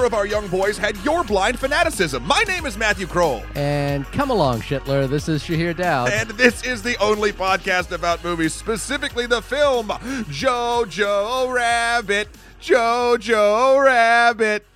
four of our young boys had your blind fanaticism. My name is Matthew Kroll. And come along, Shitler. This is Shahir Daud. And this is the only podcast about movies, specifically the film Jojo Rabbit. Jojo Rabbit.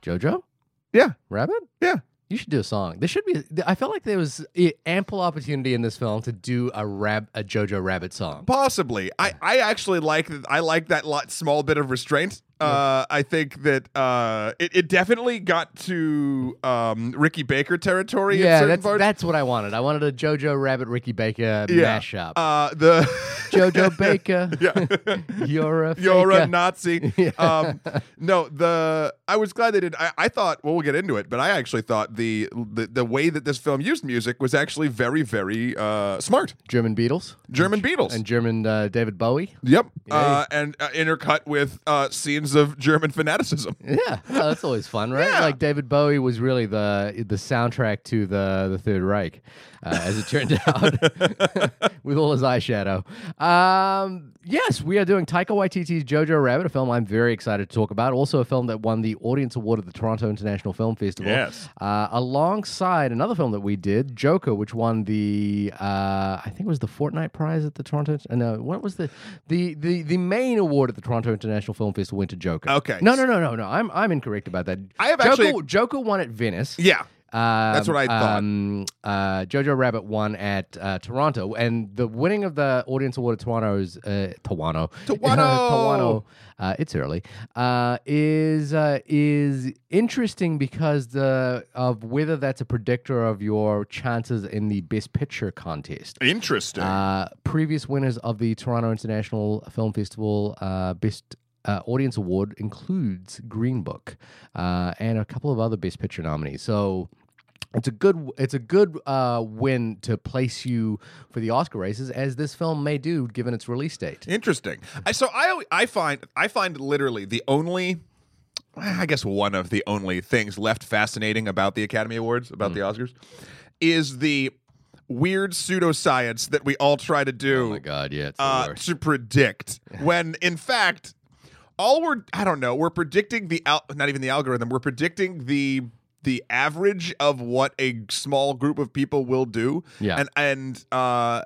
Jojo? Yeah, Rabbit? yeah. You should do a song. There should be. I felt like there was ample opportunity in this film to do a rab, a Jojo Rabbit song. Possibly. I, I actually like I like that lot, small bit of restraint. Uh, I think that uh, it, it definitely got to um, Ricky Baker territory. Yeah, certain that's parts. that's what I wanted. I wanted a Jojo Rabbit Ricky Baker yeah. mashup. Uh, the Jojo Baker, yeah. you're a You're a. Nazi. Um, no, the I was glad they did. I, I thought. Well, we'll get into it, but I actually thought the, the the way that this film used music was actually very, very uh, smart. German Beatles German Beatles. and German uh, David Bowie. yep. Uh, and uh, intercut with uh, scenes of German fanaticism. Yeah, well, that's always fun, right? Yeah. Like David Bowie was really the the soundtrack to the the Third Reich, uh, as it turned out, with all his eyeshadow. Um, yes, we are doing Taika Waititi's Jojo Rabbit, a film I'm very excited to talk about. Also, a film that won the Audience Award at the Toronto International Film Festival. Yes. Uh, alongside another film that we did, Joker, which won the uh, I think it was the Fortnite Prize at the Toronto. Uh, no, what was the the the the main award at the Toronto International Film Festival went to Joker. Okay. No, no, no, no, no. I'm I'm incorrect about that. I have Joker, actually- Joker won at Venice. Yeah. Um, That's what I thought. Um, uh, Jojo Rabbit won at uh, Toronto, and the winning of the Audience Award at Toronto is uh, Toronto. Toronto! Toronto. Uh, it's early. Uh, is uh, is interesting because the of whether that's a predictor of your chances in the Best Picture contest. Interesting. Uh, previous winners of the Toronto International Film Festival uh, Best uh, Audience Award includes Green Book uh, and a couple of other Best Picture nominees. So. It's a good. It's a good uh, win to place you for the Oscar races, as this film may do, given its release date. Interesting. I so I I find I find literally the only I guess one of the only things left fascinating about the Academy Awards, about the Oscars, is the weird pseudoscience that we all try to do Oh my God! Yeah, uh, to predict when in fact all we're I don't know we're predicting the al- not even the algorithm we're predicting the the average of what a small group of people will do Yeah. and and uh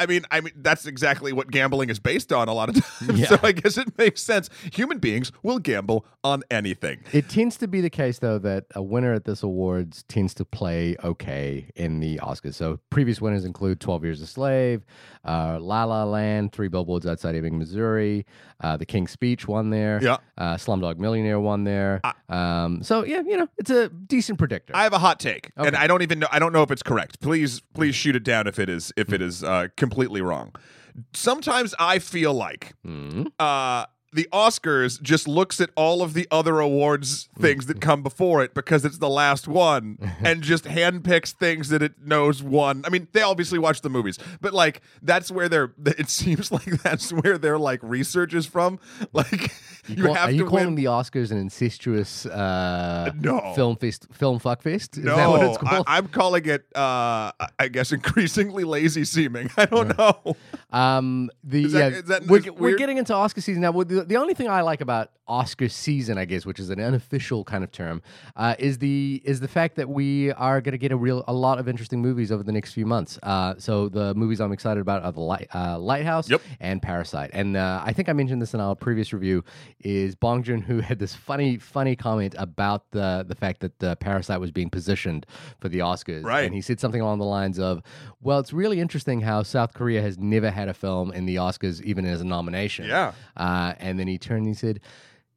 I mean, I mean that's exactly what gambling is based on a lot of times. Yeah. So I guess it makes sense. Human beings will gamble on anything. It tends to be the case, though, that a winner at this awards tends to play okay in the Oscars. So previous winners include 12 Years a Slave, uh, La La Land, Three Billboards Outside Ebbing, Missouri, uh, The King's Speech won there, Yeah. uh, Slumdog Millionaire won there. um, so, yeah, you know, it's a decent predictor. I have a hot take, and I don't even know. I don't know if it's correct. Please, please shoot it down if it is if it is uh, completely wrong. Sometimes I feel like Mhm. uh, the Oscars just looks at all of the other awards things that come before it because it's the last one and just handpicks things that it knows won. I mean, they obviously watch the movies, but like that's where they're it seems like that's where their like research is from. Like you, Call- have are you to calling win. the Oscars an incestuous uh, No. film fest, film fuck fest? Is no, that what it's I, called? I'm calling it. Uh, I guess increasingly lazy seeming. I don't know. Um, the Is that- yeah, is that- we're, we're getting into Oscar season now. Well, The, the only thing I like about Oscar season, I guess, which is an unofficial kind of term, uh, is the is the fact that we are going to get a real a lot of interesting movies over the next few months. Uh, so the movies I'm excited about are the Light, uh, Lighthouse Yep. and Parasite. And uh, I think I mentioned this in our previous review. Is Bong Joon Ho had this funny funny comment about the the fact that uh, Parasite was being positioned for the Oscars, Right. And he said something along the lines of, "Well, it's really interesting how South Korea has never had a film in the Oscars, even as a nomination." Yeah. Uh, and then he turned and he said,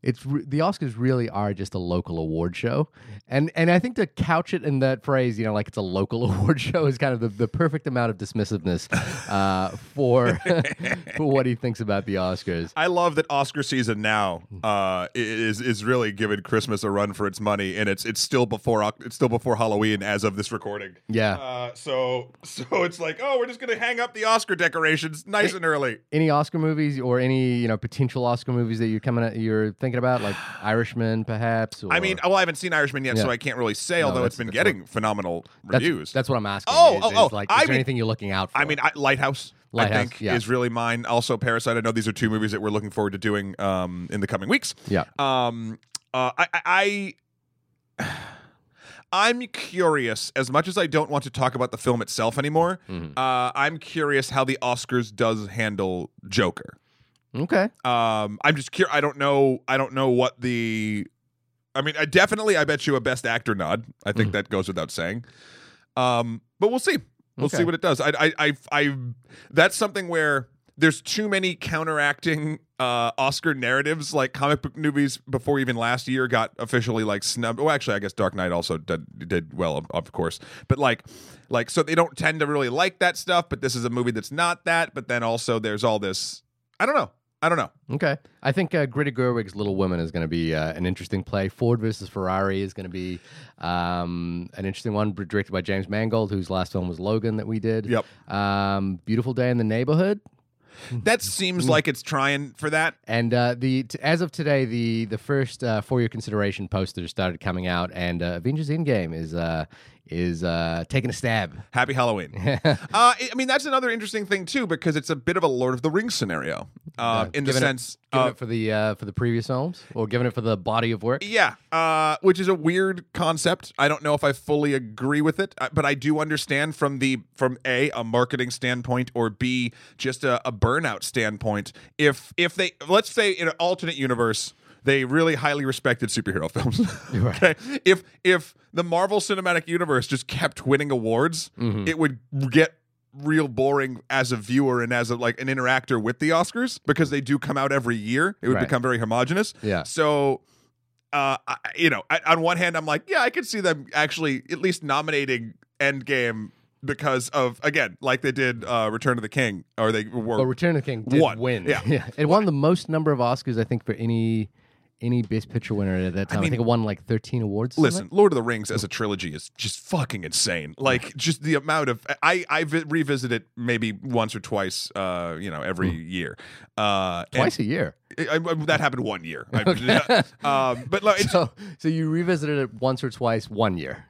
"It's re- the Oscars really are just a local award show," and and I think to couch it in that phrase, you know, like it's a local award show, is kind of the, the perfect amount of dismissiveness uh, for for what he thinks about the Oscars. I love that Oscar season now uh, is is really giving Christmas a run for its money, and it's it's still before it's still before Halloween as of this recording. Yeah. Uh, so so it's like, oh, we're just gonna hang up the Oscar decorations nice and early. Any Oscar movies or any you know potential Oscar movies that you're coming at, you're thinking about, like Irishman, perhaps? Or, I mean, well, I haven't seen Irishman yet, so I can't really say. No, although it's been that's getting phenomenal reviews. That's what I'm asking. Oh, is, oh, is oh, like, I is there mean- anything you're looking out for? I mean, I, Lighthouse. Lighthouse, I think yeah. is really mine. Also, Parasite. I know these are two movies that we're looking forward to doing um, in the coming weeks. yeah. Um, Uh, I, I, I I'm curious. As much as I don't want to talk about the film itself anymore, Mhm. uh, I'm curious how the Oscars does handle Joker. Okay. Um, I'm just curious. I don't know. I don't know what the. I mean, I definitely. I bet you a Best Actor nod. I think Mhm. that goes without saying. Um, but we'll see. We'll see what it does. I, I, I, I. That's something where there's too many counteracting uh, Oscar narratives. Like comic book movies before even last year got officially like snubbed. Well, actually, I guess Dark Knight also did, did well, of- of course. But like, like so they don't tend to really like that stuff. But this is a movie that's not that. But then also there's all this. I don't know. I don't know. Okay. I think uh, Greta Gerwig's Little Women is going to be uh, an interesting play. Ford versus Ferrari is going to be um, an interesting one, directed by James Mangold, whose last film was Logan that we did. Yep. Um, Beautiful Day in the Neighborhood. That seems like it's trying for that. And uh, the t- as of today, the the first uh, for your consideration posters started coming out, and uh, Avengers Endgame is uh, is uh, taking a stab. Happy Halloween. uh, I mean, that's another interesting thing too, because it's a bit of a Lord of the Rings scenario, uh, in the it- sense. Given of, it for the uh, for the previous films, or giving it for the body of work. yeah, uh, which is a weird concept. I don't know if I fully agree with it, uh, but I do understand from the from a a marketing standpoint or b just a, a burnout standpoint. If if they let's say in an alternate universe. They really highly respected superhero films. Right. okay, if if the Marvel Cinematic Universe just kept winning awards, Mhm. it would get real boring as a viewer and as a like an interactor with the Oscars because they do come out every year. It would Right. become very homogenous. Yeah. So, uh, I, you know, I, on one hand, I'm like, yeah, I could see them actually at least nominating Endgame because of again, like they did uh, Return of the King, or they were. Return of the King did Won. win. Yeah. It won the most number of Oscars, I think, for any any Best Picture winner at that time. I, mean- think it won like 13 awards. Listen, Lord of the Rings as a trilogy is just fucking insane. Like, just the amount of I I vi- revisit it maybe once or twice, uh, you know, every year. Uh. Twice a year. I, I- that happened one year. I- um, but like, So, so you revisited it once or twice one year.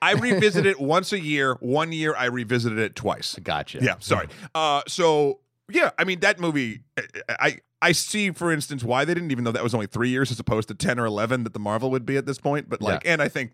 I revisit it once a year. One year, I revisited it twice. Gotcha. Yeah, sorry. Uh, so yeah, I mean that movie. I, I see, for instance, why they didn't even know that was only three years as opposed to ten or eleven that the Marvel would be at this point. But like, and I think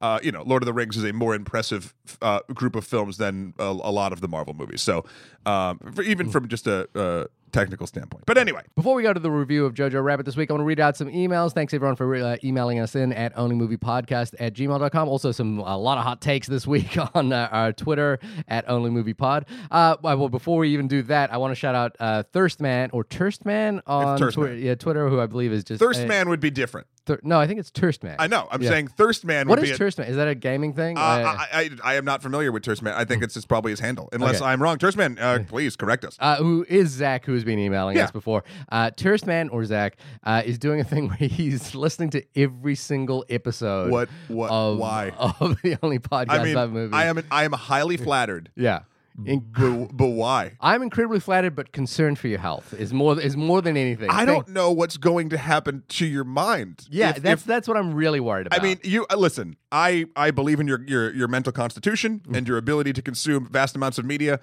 uh, you know, Lord of the Rings is a more impressive uh, group of films than a, a lot of the Marvel movies. So um, even from just a, uh technical standpoint. But anyway, Before we go to the review of Jojo Rabbit this week, I want to read out some emails. Thanks everyone for uh, emailing us in at onlymoviepodcast at gmail.com. Also, some a lot of hot takes this week on uh, our Twitter at onlymoviepod. Uh, well, before we even do that, I want to shout out uh, Thirstman or Turstman on Thirstman. Twitter, yeah, Twitter, who I believe is just Thirst uh, Man would be different. Thir- no, I think it's Turstman. I know. I'm Yeah. saying Thirst Man What would is be. a- Turstman? Is that a gaming thing? uh, I, I, I am not familiar with Turstman. I think it's just probably his handle. Unless Okay. I'm wrong. Turstman, uh, please correct us. uh, who is Zach, who has been emailing Yeah. us before. Uh, Turstman or Zach uh, is doing a thing where he's listening to every single episode. What? What? Of, why? Of the only podcast I mean, movies. I am I am highly flattered, Yeah. In- but, but why? I'm incredibly flattered, but concerned for your health is more is more than anything. I don't know what's going to happen to your mind. Yeah, If- that's if- that's what I'm really worried about. I mean, you uh, listen. I I believe in your your your mental constitution Mm. and your ability to consume vast amounts of media.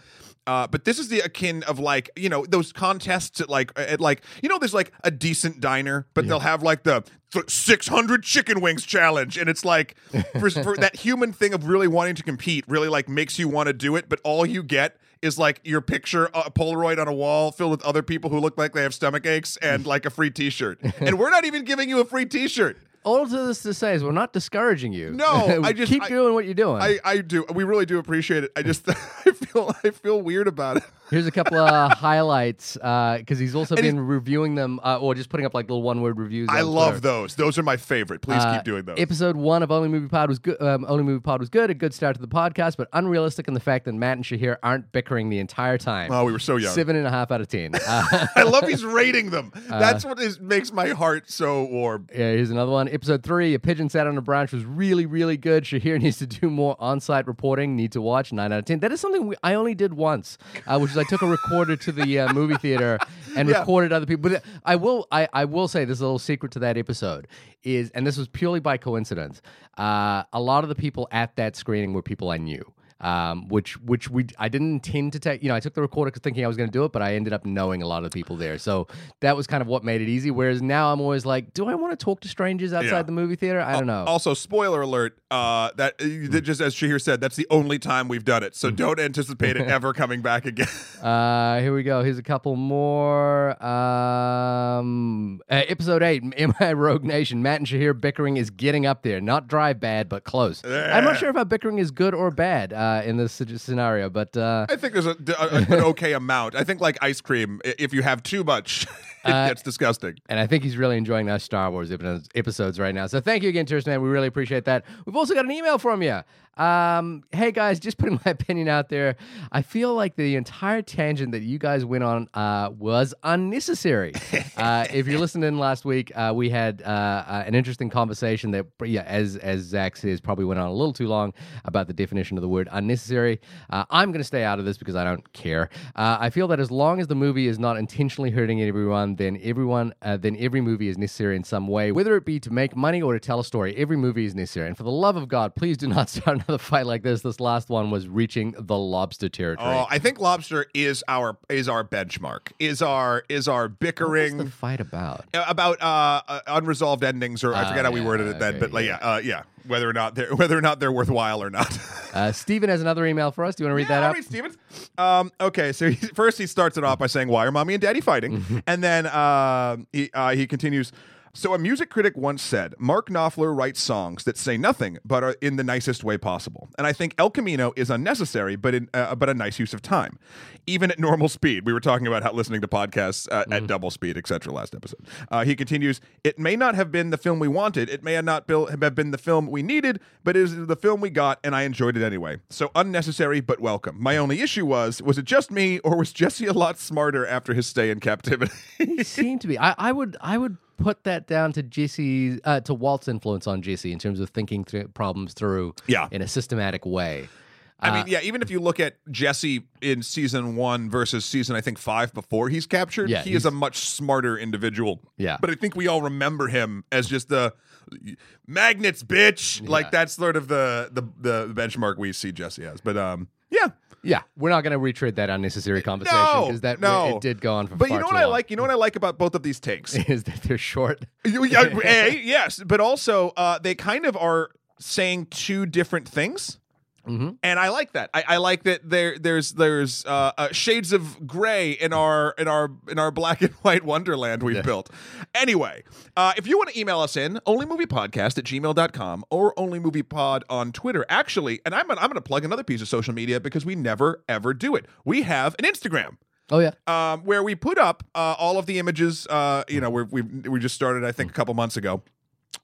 Uh, but this is the akin of like you know those contests at like at like you know there's like a decent diner, but they'll have like the th- 600 chicken wings challenge, and it's like for, for that human thing of really wanting to compete, really like makes you want to do it, but all you get is like your picture, a Polaroid on a wall filled with other people who look like they have stomach aches and like a free T-shirt, and we're not even giving you a free T-shirt. all of this to say is we're not discouraging you. No, I just- keep I- doing what you're doing. I, I do. We really do appreciate it. I just I feel I feel weird about it. Here's a couple of highlights because he's also And been reviewing them uh, or just putting up like little one word reviews. I love Twitter. those. Those are my favorite. Please Uh, keep doing those. Episode one of Only Movie Pod was good. Um, Only Movie Pod was good. A good start to the podcast, but unrealistic in the fact that Matt and Shahir aren't bickering the entire time. oh, we were so young. Seven and a half out of ten. Uh, I love he's rating them. That's what is makes my heart so warm. yeah, here's another one. Episode three, a pigeon sat on a branch was really, really good. Shahir needs to do more on-site reporting. Need to watch nine out of ten. That is something we, I only did once, uh, which is I took a recorder to the uh, movie theater and Yeah. recorded other people. But I will, I, I will say, there's a little secret to that episode is, and this was purely by coincidence. Uh, a lot of the people at that screening were people I knew. um, which which we I didn't intend to take. You know, I took the recorder thinking I was going to do it, but I ended up knowing a lot of the people there, so that was kind of what made it easy. Whereas now I'm always like, do I want to talk to strangers outside Yeah. the movie theater? I don't know. Also, spoiler alert. Uh, that, uh, that just as Shahir said, that's the only time we've done it. So Mm. don't anticipate it ever coming back again. Uh, here we go. Here's a couple more. Um, uh, episode eight, MI Rogue Nation. Matt and Shahir bickering is getting up there. Not dry bad, but close. I'm not sure if our bickering is good or bad uh, in this scenario, but uh, I think there's a, a- an okay amount. I think like ice cream. If you have too much, it Uh, gets disgusting. and I think he's really enjoying our Star Wars episodes- episodes right now. So thank you again, Tourist Man. We really appreciate that. We've also got an email from you. Um, hey guys, just putting my opinion out there. I feel like the entire tangent that you guys went on uh, was unnecessary. uh, if you're listening last week, uh, we had uh, uh, an interesting conversation that, yeah, as as Zach says, probably went on a little too long about the definition of the word unnecessary. Uh, I'm going to stay out of this because I don't care. Uh, I feel that as long as the movie is not intentionally hurting everyone, then everyone, uh, then every movie is necessary in some way, whether it be to make money or to tell a story. Every movie is necessary. And for the love of God, please do not start another fight like this. This last one was reaching the lobster territory. Oh, I think lobster is our is our benchmark. Is our is our bickering the fight about? uh, about uh, uh, unresolved endings, or I forget how we yeah, worded it then, okay, but like, yeah. yeah, uh, yeah, whether or not they're whether or not they're worthwhile or not. Uh, Steven has another email for us. Do you want to read yeah, that I'll out? read Stevens. Um, okay, so he, first he starts it off by saying, "Why are mommy and daddy fighting?" and then uh, he uh, he continues. So a music critic once said, "Mark Knopfler writes songs that say nothing but are in the nicest way possible." And I think El Camino is unnecessary, but in, uh, but a nice use of time, even at normal speed. We were talking about how listening to podcasts uh, at double speed, etc. Last episode. Uh, he continues, "It may not have been the film we wanted. It may not have been the film we needed, but it is the film we got, and I enjoyed it anyway. So unnecessary, but welcome. My only issue was, was it just me, or was Jesse a lot smarter after his stay in captivity?" He seemed to be. I, I would I would put that down to Jesse uh, to Walt's influence on Jesse in terms of thinking through problems through Yeah. in a systematic way. I mean, yeah, even if you look at Jesse in season one versus season, I think five before he's captured, Yeah, he is a much smarter individual. Yeah. But I think we all remember him as just the magnets, bitch. Like that's sort of the, the the benchmark we see Jesse as. But um, yeah. Yeah, we're not going to retread that unnecessary conversation No, because that no. it did go on for But you know what I long. like? You know what I like about both of these takes? is that they're short. A, yes, but also uh, they kind of are saying two different things. Mhm. And I like that. I, I like that there there's there's uh, uh, shades of gray in our in our in our black and white wonderland we've built. Anyway, uh, if you want to email us in, onlymoviepodcast at gmail.com or onlymoviepod on Twitter. Actually, and I'm gonna, I'm going to plug another piece of social media because we never ever do it. We have an Instagram Oh yeah, um, where we put up uh, all of the images. Uh, you know, we're, we we just started, I think, a couple months ago.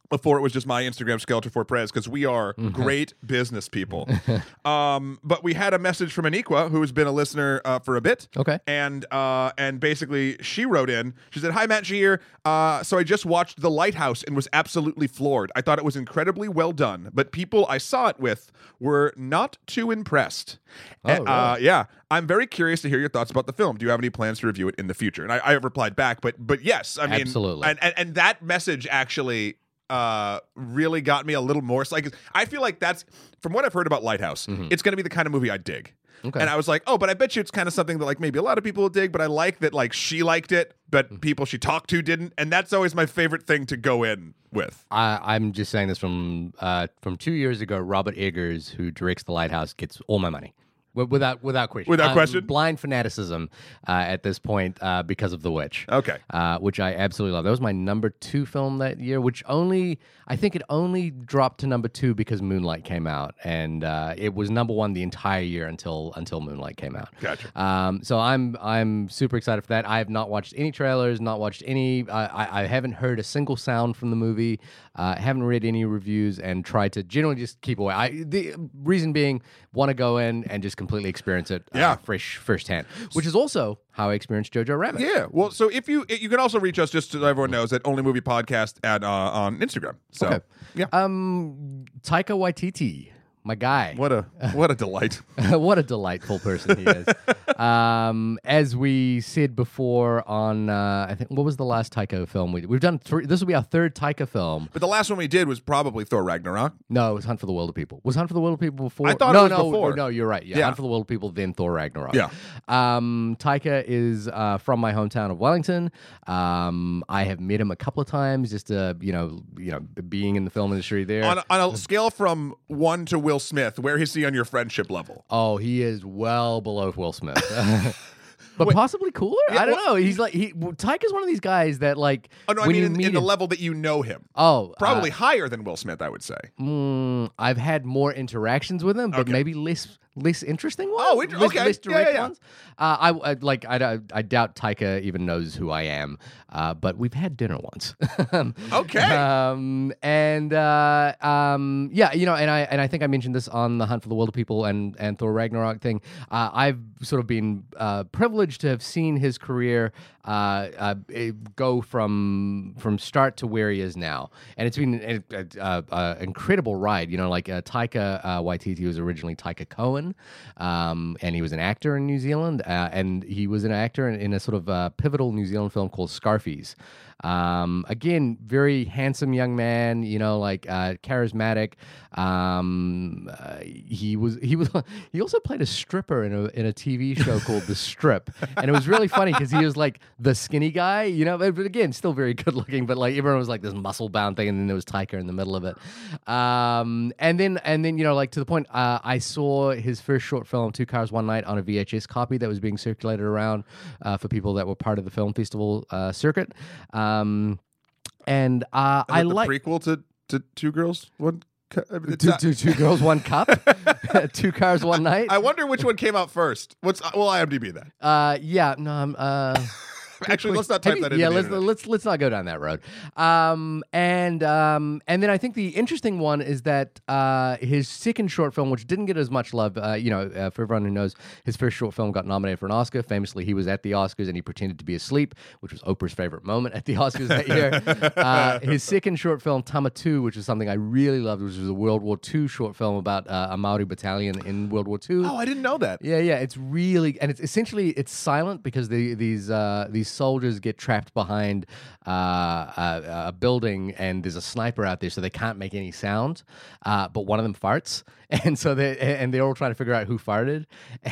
Before it was just my Instagram, Skeletor for Prez, because we are great business people. um, but we had a message from Aniqua, who has been a listener uh, for a bit. Okay. And uh, and basically, she wrote in. She said, "Hi, Matt Shear. Uh, so I just watched The Lighthouse and was absolutely floored. I thought it was incredibly well done, but people I saw it with were not too impressed. Oh, And, uh, yeah, I'm very curious to hear your thoughts about the film. Do you have any plans to review it in the future? And I, I have replied back, but but yes, I mean, Absolutely. and and, and that message actually uh really got me a little more it's like i feel like that's from what i've heard about lighthouse it's going to be the kind of movie i dig Mm-hmm. Okay. and i was like oh but i bet you it's kind of something that like maybe a lot of people will dig but i like that like she liked it Mm. but people she talked to didn't and that's always my favorite thing to go in with I, I'm just saying this from uh, from two years ago. Robert Eggers, who directs The Lighthouse, gets all my money. Wi- Without without question. Without I'm question? Blind fanaticism uh, at this point uh, because of The Witch. okay uh, which I absolutely love. That was my number two film that year, which only I think it only dropped to number two because Moonlight came out, and uh, it was number one the entire year until until Moonlight came out. Gotcha. Um, so I'm I'm super excited for that. I have not watched any trailers, not watched any. Uh, I I haven't heard a single sound from the movie. Uh, haven't read any reviews, and tried to generally just keep away. I the reason being want to go in and just completely experience it. Uh, Yeah. fresh firsthand, which is also how I experienced Jojo Rabbit. yeah well so if you you can also reach us just so everyone knows at only movie podcast at uh, on instagram so Okay. yeah Um, Taika Waititi, my guy. What a what a delight. what a delightful person he is. um, as we said before on, uh, I think what was the last Taika film we we've done? Three, this will be our third Taika film. But the last one we did was probably Thor Ragnarok. No, it was Hunt for the Wilderpeople. Was Hunt for the Wilderpeople before? I thought it no, was no, before. No, you're right. Yeah, Yeah. Hunt for the Wilderpeople, then Thor Ragnarok. Yeah. Um, Taika is uh, from my hometown of Wellington. Um, I have met him a couple of times, just uh, you know, you know, being in the film industry there. On a, on a scale from one to Will Smith, where is he on your friendship level? Oh, he is well below Will Smith. but possibly cooler. Yeah, I don't well- know. He's like he. Tyke is one of these guys that like. Oh no, I mean in, in the level that you know him. Oh, Probably uh, higher than Will Smith, I would say. mm, I've had more interactions with him, but Okay. maybe less less interesting ones. Oh, inter- less, okay. less Yeah, direct yeah, yeah. ones. Uh, I, I like. I, I, doubt Taika even knows who I am. Uh, but we've had dinner once. Okay. Um, and uh, um, yeah, you know, and I and I think I mentioned this on the Hunt for the Wilderpeople and and Thor Ragnarok thing. Uh, I've sort of been uh, privileged to have seen his career uh, uh, go from from start to where he is now, and it's been an incredible ride. You know, like uh, Taika uh, Waititi was originally Taika Cohen, um, and he was an actor in New Zealand, uh, and he was an actor in, in a sort of uh, pivotal New Zealand film called Scarfies. Um, again, very handsome young man, you know, like uh, charismatic. Um, uh, he was he was he also played a stripper in a in a TV show called The Strip, and it was really funny because he was like the skinny guy, you know. But, but again, still very good looking. But like everyone was like this muscle bound thing, and then there was Tyker in the middle of it. Um, and then and then you know, like to the point, uh, I saw his first short film, Two Cars One Night, on a VHS copy that was being circulated around uh, for people that were part of the film festival uh, circuit. Um, and uh, I like prequel to, to Two Girls One. Cu- I mean, two, not- two, two girls, one cup, two cars, one night. I wonder which one came out first. What's well, IMDb that. Uh, yeah, no, I'm. Uh, Actually, let's not type you- that into Yeah, let's internet. let's let's not go down that road. Um, and um, and then I think the interesting one is that uh, his second short film, which didn't get as much love, uh, you know, uh, for everyone who knows, his first short film got nominated for an Oscar. Famously, he was at the Oscars and he pretended to be asleep, which was Oprah's favorite moment at the Oscars that year. uh, his second short film, Tama Tū, which is something I really loved, which was a World War II short film about uh, a Maori battalion in World War II. Oh, I didn't know that. Yeah, yeah, it's really and it's essentially it's silent because the, these uh, these soldiers get trapped behind uh, a, a building and there's a sniper out there, so they can't make any sound. Uh, but one of them farts, and so they and they're all trying to figure out who farted,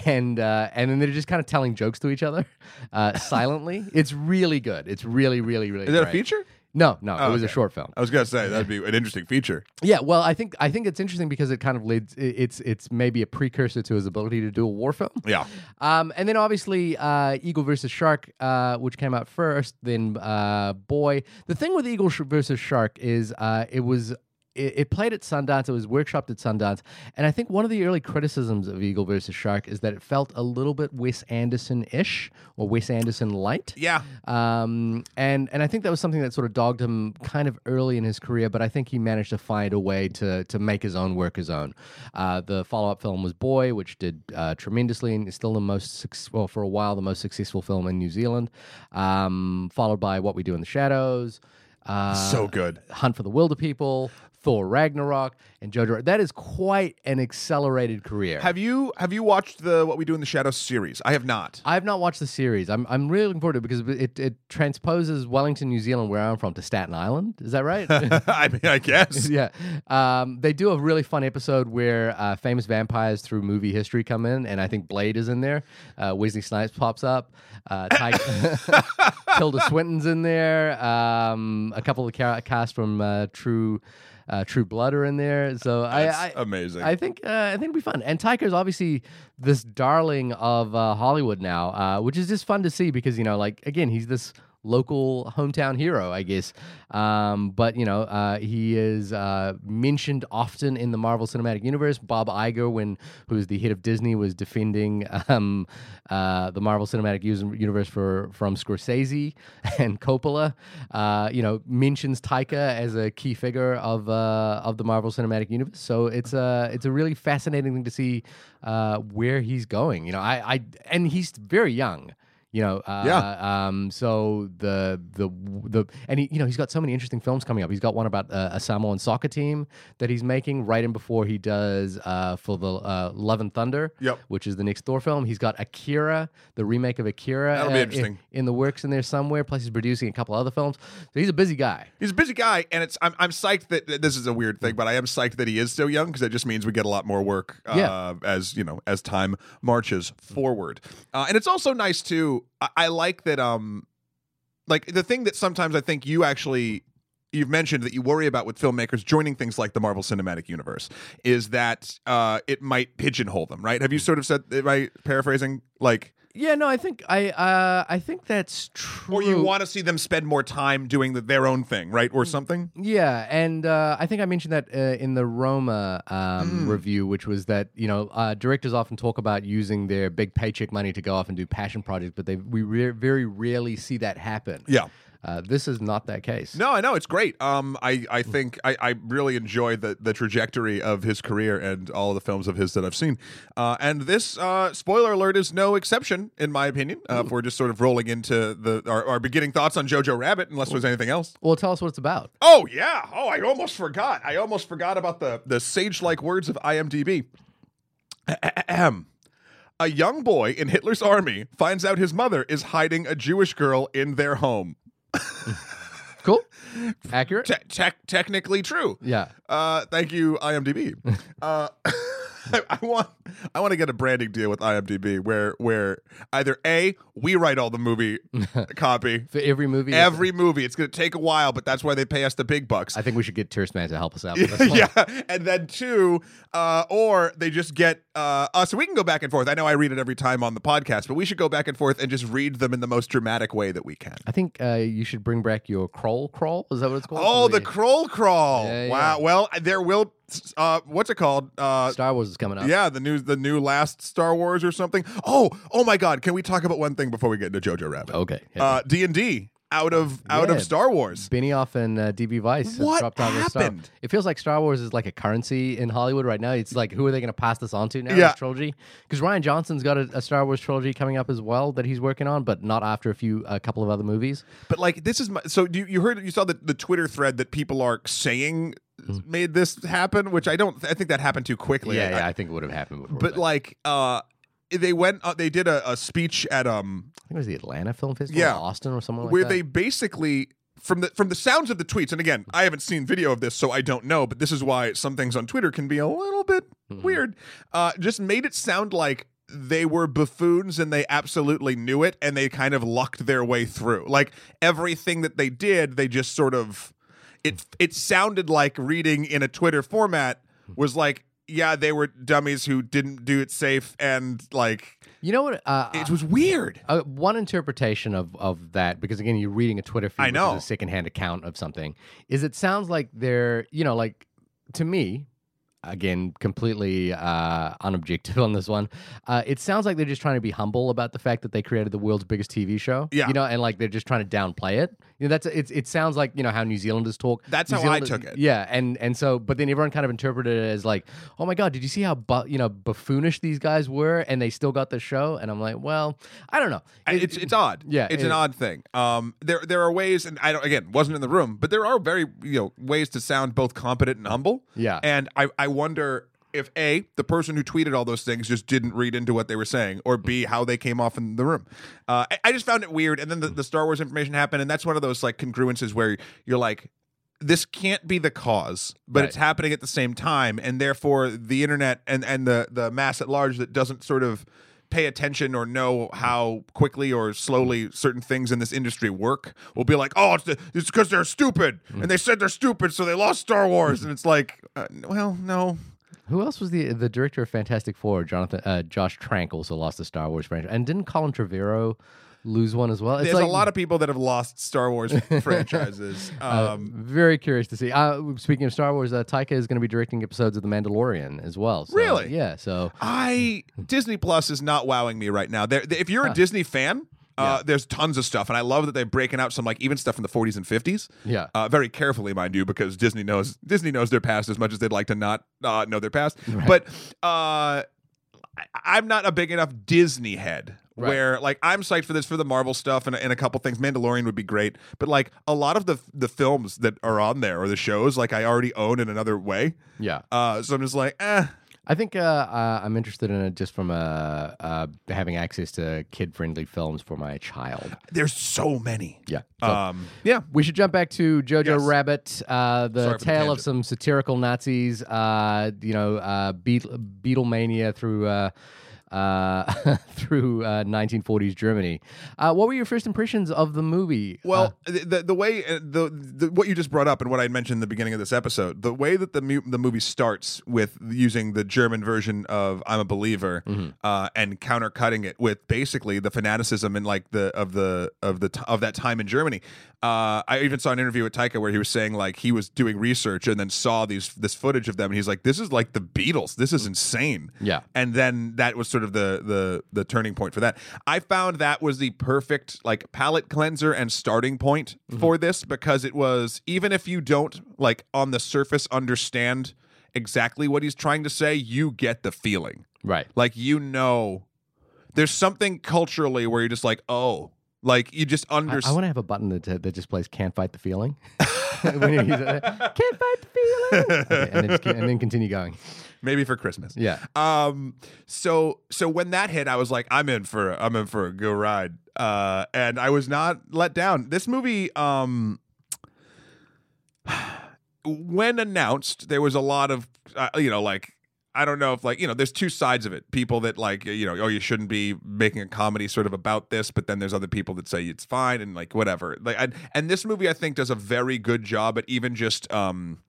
and uh, and then they're just kind of telling jokes to each other uh, silently. It's really good. It's really, really, really. Is that a feature? No, no, Oh, it was a okay. short film. I was gonna say that'd be an interesting feature. Yeah, well, I think I think it's interesting because it kind of leads. it- It's it's maybe a precursor to his ability to do a war film. Yeah. Um, and then obviously uh, Eagle versus Shark, uh, which came out first. Then uh, Boy. The thing with Eagle sh- versus Shark is uh, it was. It, it played at Sundance. It was workshopped at Sundance, and I think one of the early criticisms of Eagle versus Shark is that it felt a little bit Wes Anderson-ish or Wes Anderson light. Yeah. Um, and and I think that was something that sort of dogged him kind of early in his career, but I think he managed to find a way to to make his own work his own. Uh, the follow up film was Boy, which did uh, tremendously and is still the most suc- well for a while the most successful film in New Zealand. Um, followed by What We Do in the Shadows. Uh, So good. Hunt for the Wilderpeople, Thor Ragnarok, and Jojo. That is quite an accelerated career. Have you have you watched the What We Do in the Shadows series? I have not. I have not watched the series. I'm I'm really looking forward to it because it, it transposes Wellington, New Zealand, where I'm from, to Staten Island. Is that right? I mean, I guess. yeah. Um, they do a really fun episode where uh, famous vampires through movie history come in, and I think Blade is in there. Uh, Wesley Snipes pops up. Uh, Ty- Tilda Swinton's in there. Um, a couple of ca- cast from uh, True. Uh, True Blood are in there, so That's I, I amazing. I think uh, I think it'll be fun. And is obviously this darling of uh, Hollywood now, uh, which is just fun to see because you know, like again, he's this local hometown hero, I guess. Um, but you know, uh, he is uh, mentioned often in the Marvel Cinematic Universe. Bob Iger, when who is the head of Disney, was defending um, uh, the Marvel Cinematic Universe for from Scorsese and Coppola. Uh, you know, mentions Taika as a key figure of uh, of the Marvel Cinematic Universe. So it's a it's a really fascinating thing to see uh, where he's going. You know, I, I and he's very young. You know, uh, Yeah. Um, so the the the and he, you know, he's got so many interesting films coming up. He's got one about uh, a Samoan soccer team that he's making right in before he does uh, for the uh, Love and Thunder. Yep. Which is the next Thor film. He's got Akira, the remake of Akira, That'll be uh, in- interesting. in, the works in there somewhere. Plus, he's producing a couple other films. So he's a busy guy. He's a busy guy, and it's I'm, I'm psyched that this is a weird thing, but I am psyched that he is so young because it just means we get a lot more work uh, Yeah. as you know as time marches forward. Uh, and it's also nice too. I, I like that. Um, like the thing that sometimes I think you actually you've mentioned that you worry about with filmmakers joining things like the Marvel Cinematic Universe is that uh, it might pigeonhole them. Right? Have you sort of said? Am I paraphrasing? Like. Yeah, no, I think I uh, I think that's true. Or you want to see them spend more time doing the, their own thing, right, or something? Yeah, and uh, I think I mentioned that uh, in the Roma um, Mm. review, which was that you know uh, directors often talk about using their big paycheck money to go off and do passion projects, but they we re- very rarely see that happen. Yeah. Uh, this is not that case. No, I know it's great. Um, I I think I, I really enjoy the the trajectory of his career and all the films of his that I've seen. Uh, and this uh, spoiler alert is no exception, in my opinion. Uh, if we're just sort of rolling into the our, our beginning thoughts on Jojo Rabbit, unless there's anything else. Well, tell us what it's about. Oh yeah. Oh, I almost forgot. I almost forgot about the the sage like words of IMDb. Ahem. A young boy in Hitler's army finds out his mother is hiding a Jewish girl in their home. Cool, accurate. Te- tec- technically true. yeah, Uh, thank you, IMDb. uh, I, I want I want to get a branding deal with IMDb where where either a we write all the movie copy for every movie. every movie. It's going to take a while, but that's why they pay us the big bucks. I think we should get Tierstman to help us out. With this yeah, and then two, uh, or they just get uh, us. So we can go back and forth. I know I read it every time on the podcast, but we should go back and forth and just read them in the most dramatic way that we can. I think uh, you should bring back your crawl crawl. Is that what it's called? Oh, the crawl Crawl! Yeah, wow. yeah. Well, there will. Uh, what's it called? Uh, Star Wars is coming up. Yeah, the new the new last Star Wars or something. Oh, oh my God! Can we talk about one thing before we get into Jojo Rabbit? Okay. Uh, D and D out of out Yeah. of Star Wars. Benioff and uh, DB Weiss What dropped out of Star. happened? It feels like Star Wars is like a currency in Hollywood right now. It's like who are they going to pass this on to now? Yeah. This trilogy, because Rian Johnson's got a, a Star Wars trilogy coming up as well that he's working on, but not after a few a couple of other movies. But like this is my, so you you heard you saw the the Twitter thread that people are saying made this happen, which I don't. I think that happened too quickly. yeah, I- yeah, I think it would have happened before. But like, uh, they went. Uh, they did a, a speech at um I think it was the Atlanta Film Festival, Yeah. Austin or something like where that. they basically from the from the sounds of the tweets and again i haven't seen video of this so i don't know but this is why some things on twitter can be a little bit Mhm. weird uh just made it sound like they were buffoons and they absolutely knew it and they kind of lucked their way through like everything that they did they just sort of it it sounded like reading in a twitter format was like yeah they were dummies who didn't do it safe and like you know what? Uh, it was weird Uh, one interpretation of, of that, because again, you're reading a Twitter feed, I which know. is a secondhand account of something, is it sounds like they're, you know, like to me, again, completely uh, unobjective on this one. Uh, it sounds like they're just trying to be humble about the fact that they created the world's biggest TV show. Yeah. you know, and like they're just trying to downplay it. You know, that's it's it sounds like you know how New Zealanders talk. That's New how I took it. Yeah, and and so, but then everyone kind of interpreted it as like, oh my god, did you see how bu- you know buffoonish these guys were, and they still got the show? And I'm like, well, I don't know. It- it's it's odd. yeah, it's it- an odd thing. Um, there there are ways, and I don't again wasn't in the room, but there are very you know ways to sound both competent and humble. Yeah. and I I wonder if a the person who tweeted all those things just didn't read into what they were saying, or b how they came off in the room. Uh, I, I just found it weird, and then the, the Star Wars information happened, and that's one of those like congruences where you're like. This can't be the cause, but Right. it's happening at the same time, and therefore the internet and, and the, the mass at large that doesn't sort of pay attention or know how quickly or slowly certain things in this industry work will be like, oh, it's the, it's because they're stupid, and they said they're stupid, so they lost Star Wars, and it's like, uh, well, no, Who else was the the director of Fantastic Four? Jonathan uh, Josh Trank also lost the Star Wars franchise, and didn't Colin Trevorrow lose one as well? It's there's a lot of people that have lost Star Wars franchises. Uh, Um, very curious to see. Uh, speaking of Star Wars, uh, Taika is going to be directing episodes of The Mandalorian as well. So, Really? Yeah. So I Disney Plus is not wowing me right now. There, if you're a Disney fan. Uh, There's tons of stuff, and I love that they're breaking out some like even stuff from the 40s and 50s. yeah. uh, very carefully, mind you, because Disney knows Disney knows their past as much as they'd like to not uh, know their past. But uh, I, I'm not a big enough Disney head Right. Where like I'm psyched for this for the Marvel stuff and, and a couple things. Mandalorian would be great, but like a lot of the the films that are on there or the shows, like I already own in another way. Yeah. Uh, so I'm just like, eh. I think uh, uh, I'm interested in it just from uh, uh, having access to kid-friendly films for my child. There's so many. Yeah. So Um, yeah. we should jump back to Jojo Yes. Rabbit, uh, the Sorry for the tale of some satirical Nazis. Uh, you know, uh, Beat- Beatlemania through. Uh, uh, through uh, 1940s Germany. Uh, what were your first impressions of the movie? Well, the, the the way uh, the, the what you just brought up and what I mentioned in the beginning of this episode, the way that the mu- the movie starts with using the German version of "I'm a Believer" uh, and countercutting it with basically the fanaticism and like the of the of the t- of that time in Germany. Uh, I even saw an interview with Taika where he was saying like he was doing research and then saw these this footage of them and he's like, "This is like the Beatles. This is insane." Yeah. and then that was sort of the the the turning point for that. I found that was the perfect like palate cleanser and starting point mm-hmm. for this because it was even if you don't like on the surface understand exactly what he's trying to say, you get the feeling. right. Like you know there's something culturally where you're just like, "Oh, like you just understand. I, understand want to have a button that, that just plays "Can't Fight the Feeling." when you use it, can't fight the feeling, Okay, and, then just, and then continue going. Maybe for Christmas." Yeah, Um. So so when that hit, I was like, I'm in for I'm in for a good ride. Uh, and I was not let down. This movie, um, when announced, there was a lot of uh, you know like. I don't know if like you know, there's two sides of it. People that like you know, oh, you shouldn't be making a comedy sort of about this, but then there's other people that say it's fine and like whatever. Like, and, and this movie I think does a very good job at even just um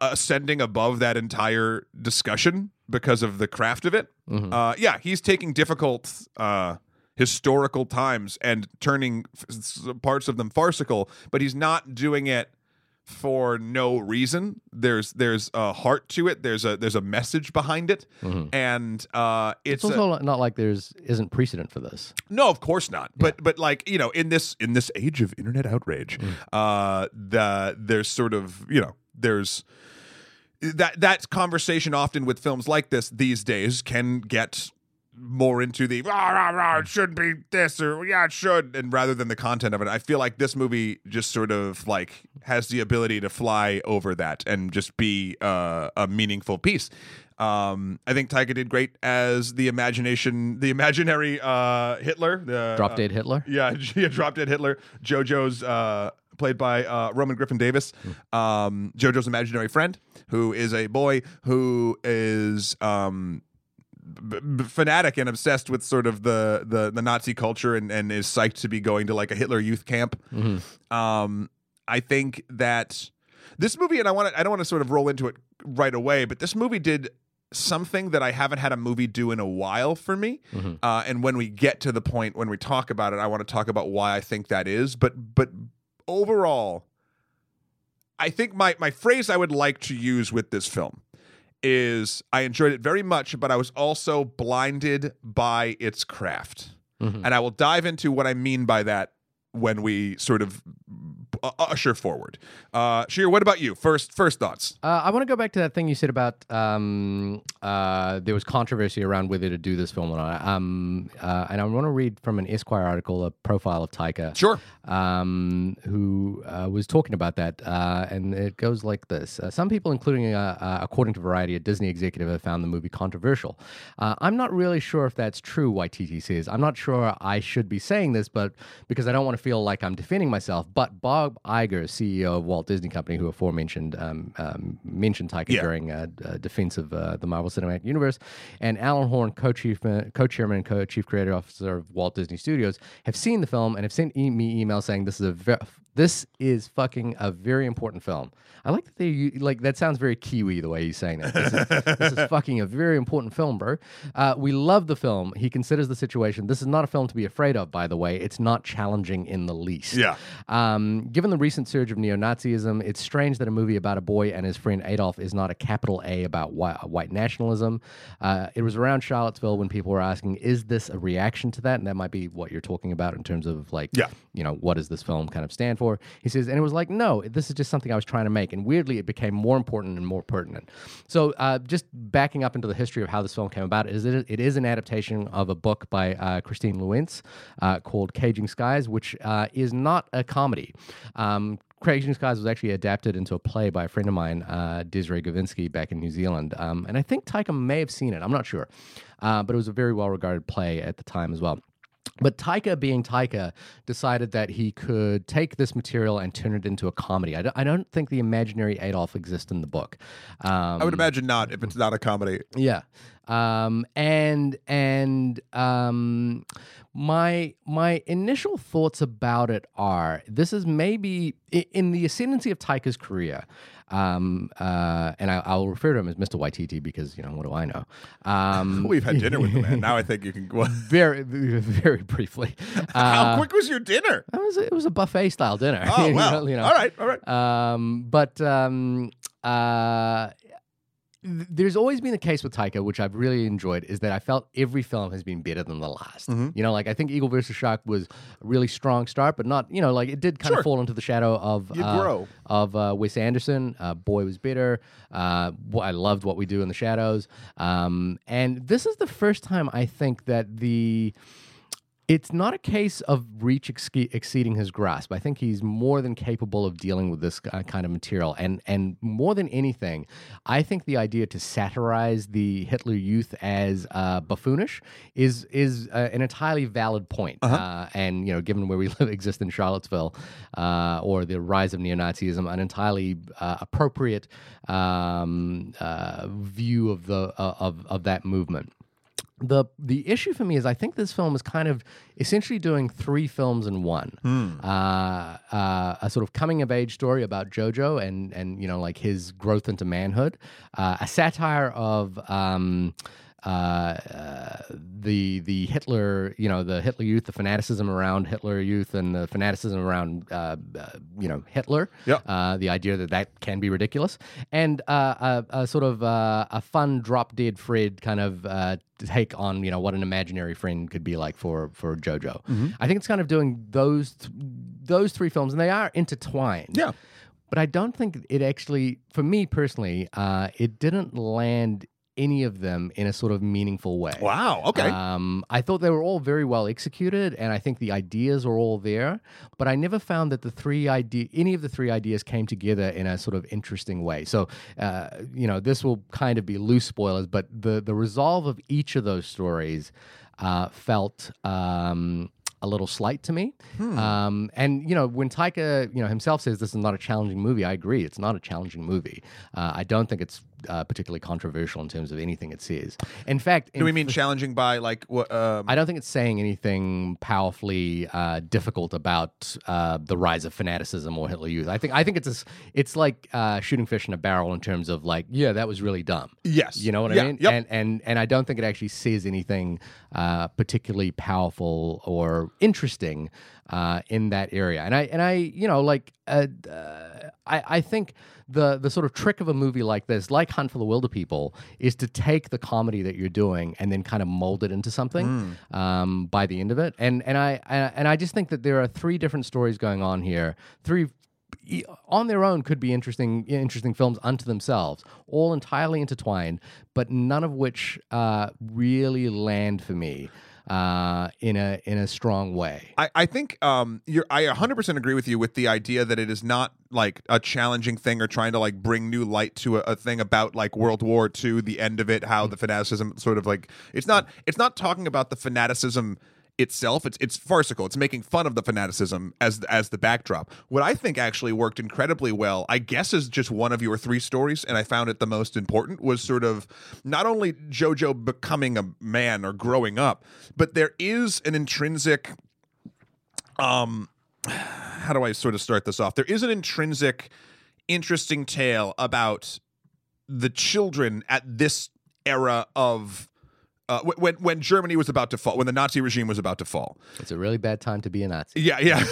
ascending above that entire discussion because of the craft of it. Mhm. Uh, yeah, he's taking difficult uh, historical times and turning f- parts of them farcical, but he's not doing it for no reason. There's there's a heart to it. There's a there's a message behind it, Mhm. and uh, it's, it's, a- also not like there's isn't precedent for this. no, of course not. But but like you know, in this in this age of internet outrage, uh, the there's sort of you know there's that that conversation often with films like this these days can get more into the rah, rah, rah, it shouldn't be this or yeah it should and rather than the content of it i feel like this movie just sort of like has the ability to fly over that and just be uh, a meaningful piece um, I think Taika did great as the imagination, the imaginary uh, Hitler. The, Drop uh, dead Hitler. yeah, yeah, drop dead Hitler. JoJo's uh, played by uh, Roman Griffin Davis. Um, JoJo's imaginary friend, who is a boy who is um, b- b- fanatic and obsessed with sort of the the, the Nazi culture and, and is psyched to be going to like a Hitler youth camp. Mhm. Um, I think that this movie, and I want to, I don't want to sort of roll into it right away, but this movie did something that I haven't had a movie do in a while for me. Mhm. Uh, and when we get to the point when we talk about it, I want to talk about why I think that is. But but overall, I think my my phrase I would like to use with this film is I enjoyed it very much, but I was also blinded by its craft. Mhm. And I will dive into what I mean by that when we sort of uh, usher forward. Uh, Sheer, what about you? First, first thoughts. Uh, I want to go back to that thing you said about um, uh, there was controversy around whether to do this film or not. Um, uh, and I want to read from an Esquire article a profile of Taika, Sure. um, who uh, was talking about that. Uh, and it goes like this uh, Some people, including, uh, uh, according to Variety, a Disney executive, have found the movie controversial. Uh, I'm not really sure if that's true, Waititi says. I'm not sure I should be saying this, but because I don't want to feel like I'm defending myself. But Bob Iger, CEO of Walt Disney Company, who aforementioned um, um, mentioned Taika Yeah. during uh, uh, defense of uh, the Marvel Cinematic Universe, and Alan Horn, co-chief, co-chairman and co-chief creative officer of Walt Disney Studios, have seen the film and have sent e- me emails saying this is a ve- this is fucking a very important film. I like that they like that sounds very Kiwi the way he's saying that. This is, this is fucking a very important film, bro. Uh, we love the film. He considers the situation. This is not a film to be afraid of, by the way. It's not challenging in the least. Yeah. Um, given the recent surge of neo Nazism, it's strange that a movie about a boy and his friend Adolf is not a capital A about white, white nationalism. Uh, it was around Charlottesville when people were asking, is this a reaction to that? And that might be what you're talking about in terms of like, Yeah. you know, what does this film kind of stand for? He says, and it was like, no, this is just something I was trying to make. And weirdly, it became more important and more pertinent. So, uh, just backing up into the history of how this film came about, is it, it is an adaptation of a book by uh, Christine Leunens uh, called Caging Skies, which uh, is not a comedy. Um, Caging Skies was actually adapted into a play by a friend of mine, uh, Desiree Gezentsvey, back in New Zealand. Um, and I think Taika may have seen it. I'm not sure. Uh, but it was a very well regarded play at the time as well. But Taika, being Taika, decided that he could take this material and turn it into a comedy. I don't, I don't think the imaginary Adolf exists in the book. Um, I would imagine not if it's not a comedy. yeah. Um, and and um, my my initial thoughts about it are this is maybe in the ascendancy of Taika's career. Um, uh, and I, I'll refer to him as Mr. Waititi because you know what do I know? Um, We've had dinner with the man. Now I think you can. Go. very very briefly. How Uh, quick was your dinner? it was it was a buffet style dinner. Oh you know, you know. All right. All right. Um, but um, uh, there's always been the case with Taika, which I've really enjoyed, is that I felt every film has been better than the last. Mm-hmm. You know, like I think Eagle versus Shark was a really strong start, but not, you know, like it did kind Sure. of fall into the shadow of uh, of uh, Wes Anderson. Uh, Boy was better. Uh, I loved what we do in the shadows. Um, and this is the first time I think that the it's not a case of Reach exce- exceeding his grasp. I think he's more than capable of dealing with this kind of material, and and more than anything, I think the idea to satirize the Hitler Youth as uh, buffoonish is is uh, an entirely valid point. uh and you know, given where we live, exist in Charlottesville, uh, or the rise of neo-Nazism, an entirely uh, appropriate um, uh, view of the uh, of of that movement the the issue for me is I think this film is kind of essentially doing three films in one. Uh, uh, a sort of coming of age story about JoJo and and you know like his growth into manhood, uh, a satire of. Um, uh, the the Hitler, you know, the Hitler youth, the fanaticism around Hitler youth, and the fanaticism around, uh, uh, you know, Hitler. Yep. Uh, the idea that that can be ridiculous, and uh, a, a sort of uh, a fun drop dead Fred kind of uh, take on you know what an imaginary friend could be like for for JoJo. I think it's kind of doing those th- those three films, and they are intertwined. Yeah. But I don't think it actually, for me personally, uh, it didn't land any of them in a sort of meaningful way. Wow. Okay. Um, I thought they were all very well executed, and I think the ideas are all there. But I never found that the three idea, any of the three ideas, came together in a sort of interesting way. So, uh, you know, this will kind of be loose spoilers, but the the resolve of each of those stories uh, felt. Um, a little slight to me, um, and you know when Taika, you know himself says this is not a challenging movie. I agree, it's not a challenging movie. Uh, I don't think it's uh, particularly controversial in terms of anything it says. In fact, Do we mean challenging by like what? Um, I don't think it's saying anything powerfully uh, difficult about uh, the rise of fanaticism or Hitler Youth. I think I think it's a it's like uh, shooting fish in a barrel in terms of like, yeah, that was really dumb. yes. You know what Yeah, I mean? Yep. And and and I don't think it actually says anything uh, particularly powerful or interesting uh, in that area. And I and I you know like uh, uh, I I think the the sort of trick of a movie like this, like Hunt for the Wilderpeople, is to take the comedy that you're doing and then kind of mold it into something um, by the end of it. And and I, I and I just think that there are three different stories going on here. Three on their own could be interesting interesting films unto themselves all entirely intertwined but none of which uh, really land for me uh, in a in a strong way. I, I think um you're I 100% agree with you with the idea that it is not like a challenging thing or trying to like bring new light to a, a thing about like World War II the end of it how the fanaticism sort of like it's not it's not talking about the fanaticism itself it's it's farcical it's making fun of the fanaticism as as the backdrop what i think actually worked incredibly well i guess is just one of your three stories and i found it the most important was sort of not only jojo becoming a man or growing up but there is an intrinsic um how do I sort of start this off? There is an intrinsic interesting tale about the children at this era of uh, when when Germany was about to fall, when the Nazi regime was about to fall. it's a really bad time to be a nazi Yeah, yeah.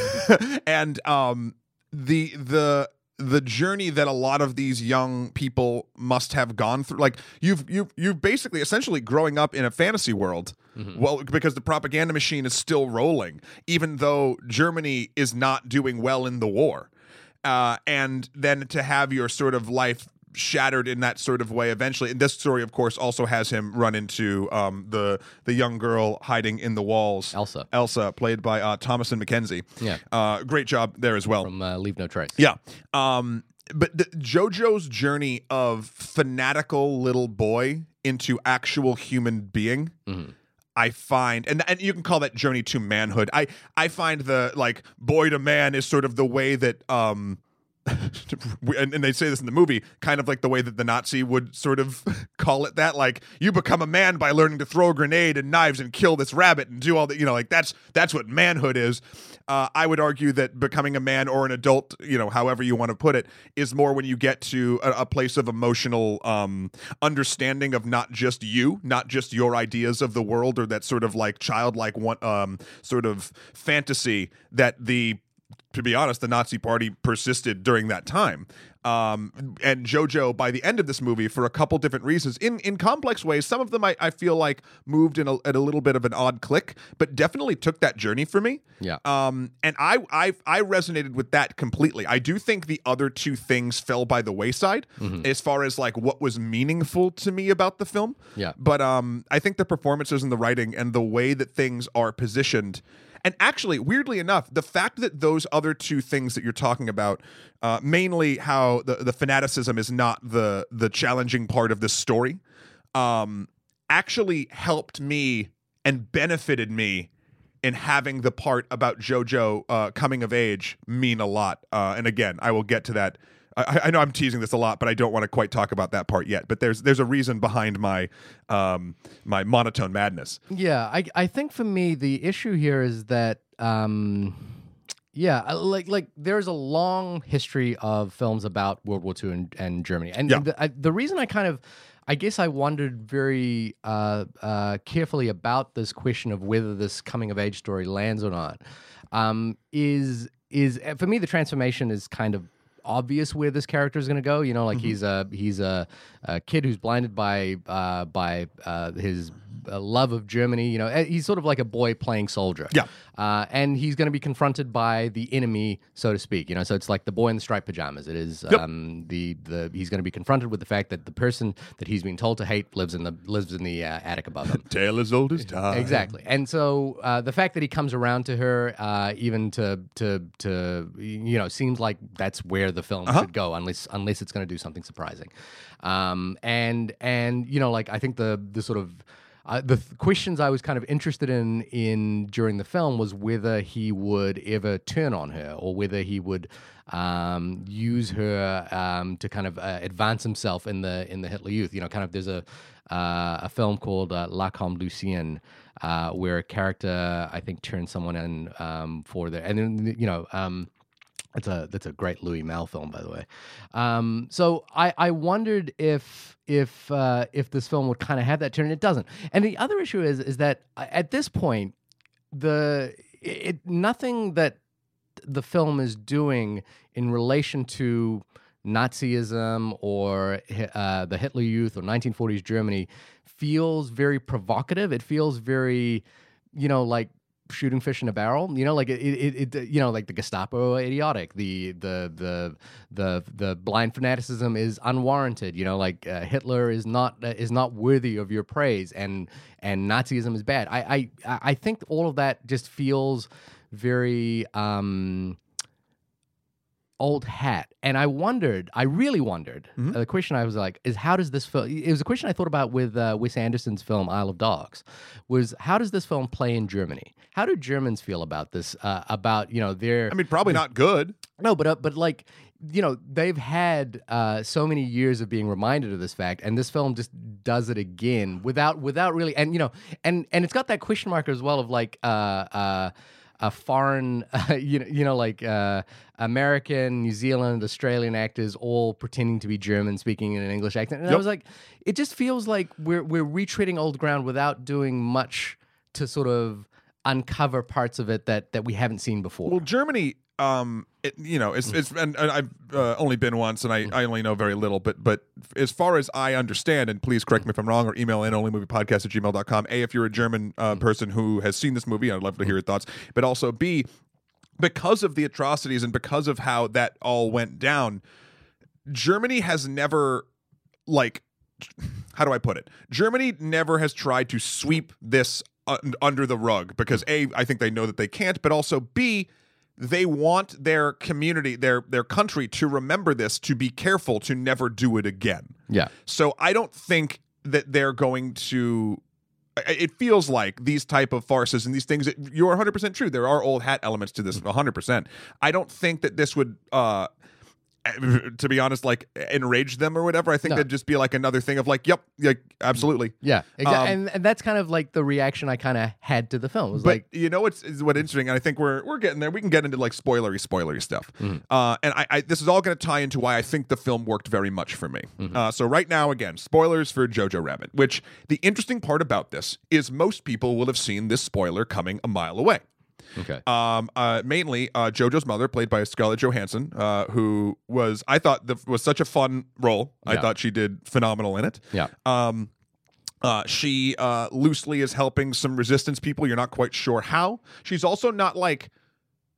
and um the the the journey that a lot of these young people must have gone through like you've you've you've basically essentially growing up in a fantasy world well because the propaganda machine is still rolling even though germany is not doing well in the war uh, and then to have your sort of life shattered in that sort of way eventually and this story of course also has him run into um, the the young girl hiding in the walls Elsa. elsa played by uh, thomasin mckenzie Yeah. uh, great job there as well from uh, Leave No Trace. yeah. Um, but the, JoJo's journey of fanatical little boy into actual human being. I find, and and you can call that journey to manhood. I I find the like boy to man is sort of the way that um, and, and they say this in the movie, kind of like the way that the Nazi would sort of call it that, like you become a man by learning to throw a grenade and knives and kill this rabbit and do all that. You know, like that's that's what manhood is. Uh, I would argue that becoming a man or an adult, you know, however you want to put it, is more when you get to a, a place of emotional um, understanding of not just you, not just your ideas of the world, or that sort of like childlike one um, sort of fantasy that the to be honest, the Nazi Party persisted during that time. Um, and JoJo, by the end of this movie, for a couple different reasons, in in complex ways, some of them I, I feel like moved in a, at a little bit of an odd click, but definitely took that journey for me. Yeah. Um, and I, I I resonated with that completely. I do think the other two things fell by the wayside as far as like what was meaningful to me about the film. Yeah. But um, I think the performances and the writing and the way that things are positioned. And actually, weirdly enough, the fact that those other two things that you're talking about, uh, mainly how the, the fanaticism is not the the challenging part of this story, um, actually helped me and benefited me in having the part about JoJo uh, coming of age mean a lot. Uh, and again, I will get to that. I, I know I'm teasing this a lot, but I don't want to quite talk about that part yet. But there's there's a reason behind my um, my monotone madness. Yeah, I I think for me the issue here is that um yeah, like like there's a long history of films about World War II and, and Germany, and Yeah. the, I, the reason I kind of, I guess I wondered very uh, uh, carefully about this question of whether this coming of age story lands or not, um, is is for me the transformation is kind of obvious where this character is going to go. You know, like he's a he's a, a kid who's blinded by uh, by uh, his uh, love of Germany. You know, uh, he's sort of like a boy playing soldier. Yeah. Uh, and he's going to be confronted by the enemy, so to speak. You know, so it's like the boy in the striped pajamas. It is um, the the he's going to be confronted with the fact that the person that he's been told to hate lives in the lives in the uh, attic above him. Tale as old as time. Exactly, and so uh, the fact that he comes around to her, uh, even to to to you know, seems like that's where the film should go, unless unless it's going to do something surprising. Um, and and you know, like I think the the sort of the th- questions I was kind of interested in in during the film was whether he would ever turn on her or whether he would um, use her um, to kind of uh, advance himself in the in the Hitler Youth. You know, kind of there's a uh, a film called uh, Lacombe Lucien uh, where a character I think turns someone in um, for the and then you know. That's a that's a great Louis Malle film, by the way. Um, so I, I wondered if if uh, if this film would kind of have that turn. It doesn't. And the other issue is is that uh, at this point, the it nothing that the film is doing in relation to Nazism or uh, the Hitler Youth or 1940s Germany feels very provocative. It feels very, you know, like shooting fish in a barrel. You know, like it, it, it you know, like the Gestapo idiotic. The the the the the blind fanaticism is unwarranted. You know, like uh, Hitler is not uh, is not worthy of your praise, and and Nazism is bad. I I I think all of that just feels very. um old hat and i wondered i really wondered Mhm. uh, the question i was like is how does this film it was a question i thought about with uh, wes anderson's film isle of dogs was how does this film play in germany how do germans feel about this uh, about you know their I mean, probably not good. no, but uh, but like you know they've had uh, so many years of being reminded of this fact, and this film just does it again without without really, and you know, and and it's got that question mark as well of like uh, uh, a foreign, you know, you know, like uh, American, New Zealand, Australian actors all pretending to be German, speaking in an English accent, and I was like, it just feels like we're we're retreading old ground without doing much to sort of uncover parts of it that that we haven't seen before. Well, Germany um, it, you know, it's it's and, and I've uh, only been once, and I, I only know very little. But but as far as I understand, and please correct me if I'm wrong, or email in onlymoviepodcast at gmail.com. A, if you're a German uh, person who has seen this movie, I'd love to hear your thoughts. But also B, because of the atrocities and because of how that all went down, Germany has never like how do I put it? Germany never has tried to sweep this under the rug because a I think they know that they can't, but also b they want their community, their their country to remember this, to be careful to never do it again. Yeah. So I don't think that they're going to it feels like these type of farces and these things you're 100% true there are old hat elements to this 100% i don't think that this would uh to be honest like enrage them or whatever i think No. that'd just be like another thing of like yep like absolutely Yeah. Exa- Um, and, and that's kind of like the reaction I kind of had to the film. It was but like, you know what's is what interesting and i think we're we're getting there we can get into like spoilery spoilery stuff Mm-hmm. uh and I, I this is all going to tie into why i think the film worked very much for me Mm-hmm. uh so right now again spoilers for jojo rabbit which the interesting part about this is most people will have seen this spoiler coming a mile away okay. um, uh, mainly uh, JoJo's mother, played by Scarlett Johansson, uh, who was I thought the, was such a fun role. I thought she did phenomenal in it. Yeah. Um, uh, she uh, loosely is helping some resistance people. You're not quite sure how. She's also not like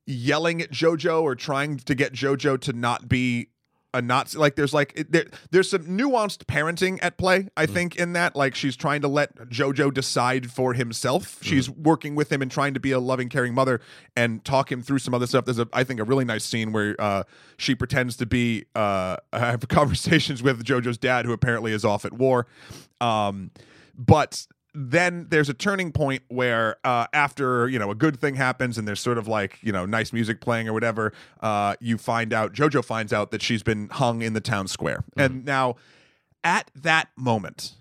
yelling at JoJo or trying to get JoJo to not be a Nazi. Like there's like it, there, there's some nuanced parenting at play. I think in that like she's trying to let JoJo decide for himself. She's working with him and trying to be a loving, caring mother and talk him through some other stuff. There's a I think a really nice scene where uh, she pretends to be uh, have conversations with JoJo's dad, who apparently is off at war. Um, but then there's a turning point where uh, after you know a good thing happens and there's sort of like you know nice music playing or whatever uh, you find out jojo finds out that she's been hung in the town square. And now at that moment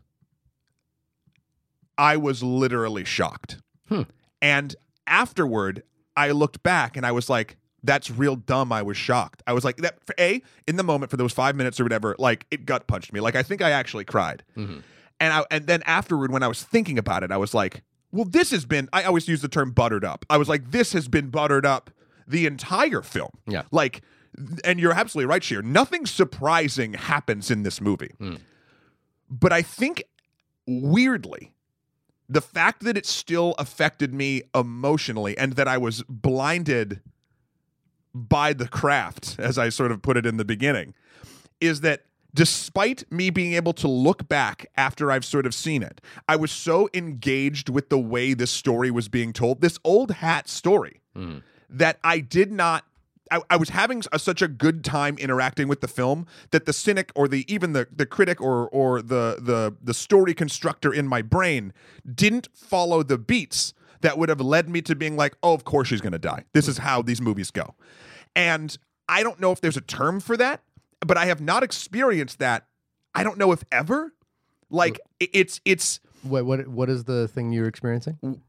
i was literally shocked. Hmm. and afterward i looked back and i was like that's real dumb. I was shocked. I was like that for a in the moment for those five minutes or whatever like it gut punched me. Like i think i actually cried. Mhm. And I, and then afterward, when I was thinking about it, I was like, well, this has been. I always use the term buttered up. I was like, this has been buttered up the entire film. Yeah. Like, and you're absolutely right, Shahir. Nothing surprising happens in this movie. Mm. But I think weirdly, the fact that it still affected me emotionally and that I was blinded by the craft, as I sort of put it in the beginning, is that despite me being able to look back after I've sort of seen it, I was so engaged with the way this story was being told, this old hat story, Mhm. that I did not. I, I was having a, such a good time interacting with the film that the cynic or the even the the critic or or the the the story constructor in my brain didn't follow the beats that would have led me to being like, oh, of course she's going to die. This is how these movies go. And I don't know if there's a term for that, but I have not experienced that. I don't know if ever. Like it's it's What what what is the thing you're experiencing?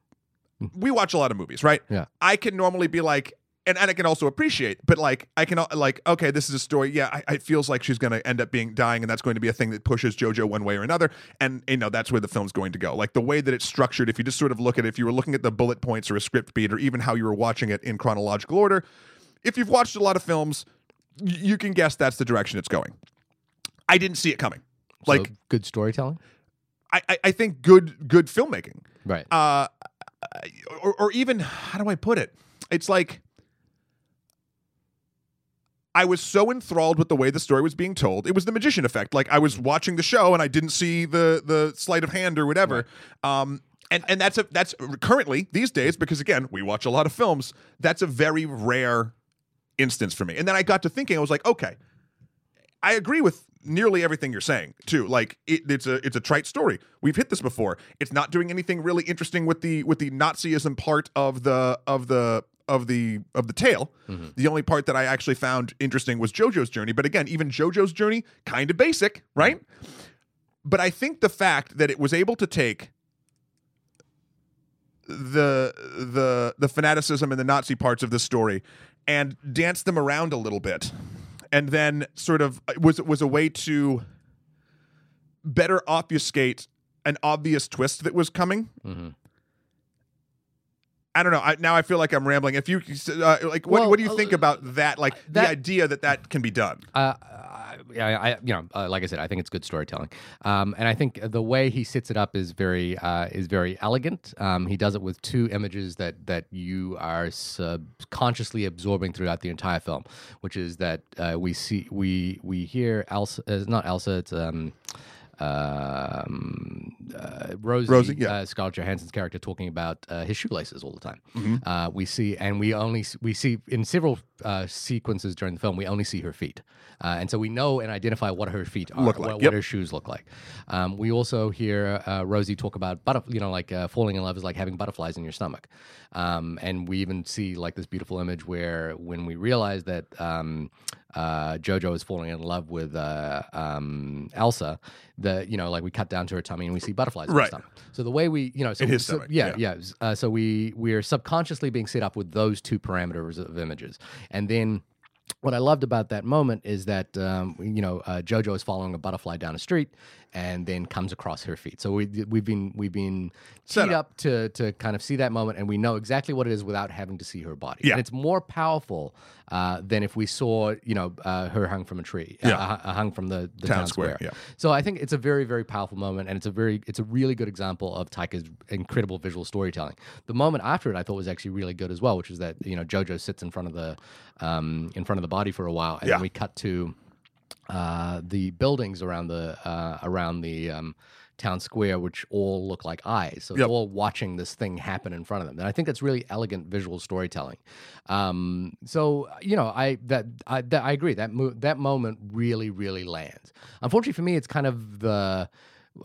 we watch a lot of movies, right? Yeah. I can normally be like, and, and I can also appreciate, but like I can like, okay, this is a story. Yeah, I, it feels like she's going to end up being dying, and that's going to be a thing that pushes JoJo one way or another. And you know that's where the film's going to go. Like the way that it's structured. If you just sort of look at it, if you were looking at the bullet points or a script beat, or even how you were watching it in chronological order, if you've watched a lot of films, you can guess that's the direction it's going. I didn't see it coming. Like good storytelling, I, I, I think good good filmmaking. Right? uh or, or even how do i put it? It's like i was so enthralled with the way the story was being told. It was the magician effect. Like i was watching the show and i didn't see the the sleight of hand or whatever. Um and and that's a that's currently these days because again we watch a lot of films that's a very rare instance for me and then i got to thinking i was like okay I agree with nearly everything you're saying too. Like it, it's a it's a trite story. We've hit this before. It's not doing anything really interesting with the with the Nazism part of the of the of the of the tale. Mm-hmm. The only part that I actually found interesting was JoJo's journey. But again, even JoJo's journey kind of basic, right? But I think the fact that it was able to take the the the fanaticism and the Nazi parts of this story and dance them around a little bit and then sort of was was a way to better obfuscate an obvious twist that was coming. Mhm. I don't know. I, now I feel like I'm rambling. If you uh, like, what, Well, what do you uh, think about that? Like that- the idea that that can be done. Uh, I, I, you know, uh, like I said, I think it's good storytelling, um, and I think the way he sets it up is very uh, is very elegant. Um, he does it with two images that that you are subconsciously absorbing throughout the entire film, which is that uh, we see we we hear Elsa, uh, not Elsa, it's um, um, uh, Rosie, Rosie, yeah. uh, Scarlett Johansson's character talking about uh, his shoelaces all the time. Mm-hmm. Uh, we see, and we only we see in several uh, sequences during the film, we only see her feet, uh, and so we know and identify what her feet are, Look like, what, yep. what her shoes look like. Um, we also hear uh, Rosie talk about butterf- you know, like uh, falling in love is like having butterflies in your stomach, um, and we even see like this beautiful image where when we realize that. Um, uh, Jojo is falling in love with uh, um, Elsa. The you know like we cut down to her tummy and we see butterflies Right. So the way we you know so, In his so- stomach, yeah yeah. yeah. Uh, so we we are subconsciously being set up with those two parameters of images, and then. What I loved about that moment is that um, you know uh, JoJo is following a butterfly down a street, and then comes across her feet. So we we've been we've been Set teed up. up to to kind of see that moment, and we know exactly what it is without having to see her body. Yeah. And it's more powerful uh, than if we saw you know uh, her hung from a tree, Yeah. uh, hung from the, the Town town, square, square. yeah. So I think it's a very very powerful moment, and it's a very it's a really good example of Taika's incredible visual storytelling. The moment after it, I thought was actually really good as well, which is that you know JoJo sits in front of the um, in front of the body for a while, and Yeah. then we cut to uh, the buildings around the uh, around the um, town square, which all look like eyes. So Yep. it's all watching this thing happen in front of them, and I think that's really elegant visual storytelling. Um, so you know, I that I that, I agree that mo- that moment really really lands. Unfortunately for me, it's kind of the.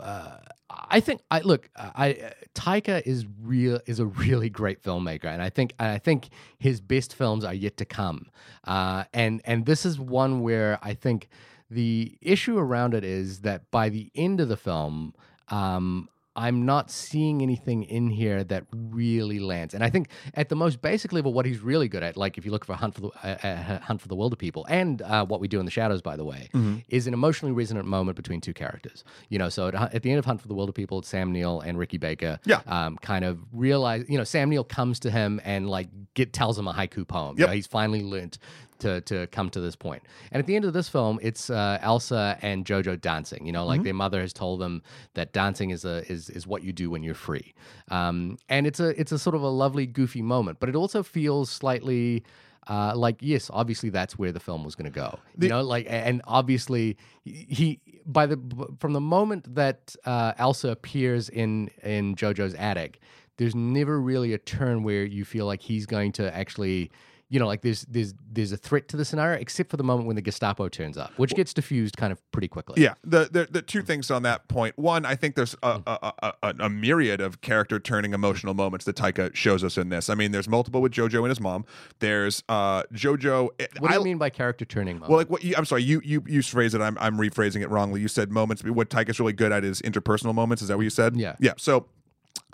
Uh, I think I look. I Taika is real is a really great filmmaker, and I think and I think his best films are yet to come. Uh, and and this is one where I think the issue around it is that by the end of the film, um, I'm not seeing anything in here that really lands. And I think at the most basic level, what he's really good at, like if you look for Hunt for the uh, uh, Hunt for the Wilderpeople, and uh, what we do in the shadows, by the way, is an emotionally resonant moment between two characters. You know, so at, at the end of Hunt for the Wilderpeople, it's Sam Neill and Ricky Baker. Yeah. Um, kind of realize, you know, Sam Neill comes to him and like get tells him a haiku poem. You know, he's finally learned to to come to this point. And at the end of this film, it's uh, Elsa and Jojo dancing. You know, Mm-hmm. like their mother has told them that dancing is a is is what you do when you're free. Um, and it's a it's a sort of a lovely goofy moment, but it also feels slightly. Uh, like yes, obviously that's where the film was going to go. you know, like and obviously he by the from the moment that uh, Elsa appears in in JoJo's attic, there's never really a turn where you feel like he's going to actually you know like there's there's there's a threat to the scenario except for the moment when the Gestapo turns up which gets diffused kind of pretty quickly Yeah, the, the the two things on that point. One, I think there's a, a, a, a, myriad of character turning emotional moments that Taika shows us in this. I mean, there's multiple with JoJo and his mom. There's uh JoJo. what do I, you mean by character turning moment? Well, like what you, I'm sorry, you you you phrased it. I'm I'm rephrasing it wrongly. You said moments. What Taika's really good at is interpersonal moments. Is that what you said? Yeah. Yeah. So.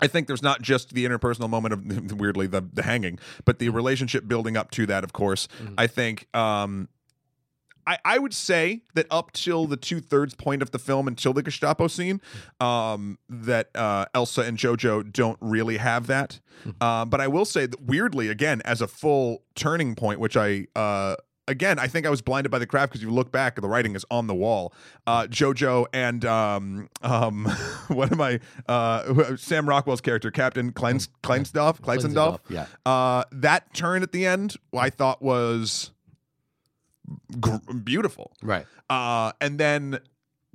I think there's not just the interpersonal moment of weirdly the the hanging, but Mm-hmm. the relationship building up to that. Of course, I think um, I, I would say that up till the two thirds point of the film, until the Gestapo scene, um, that uh, Elsa and JoJo don't really have that. Um, but I will say that weirdly, again, as a full turning point, which I. Uh, Again, I think I was blinded by the craft because you look back, the writing is on the wall. Uh, JoJo and um, um, what am I? Uh, Sam Rockwell's character, Captain Kleins, Kleinsdorf, Kleinsendorf. yeah Uh, that turn at the end, I thought was gr- beautiful. right Uh, and then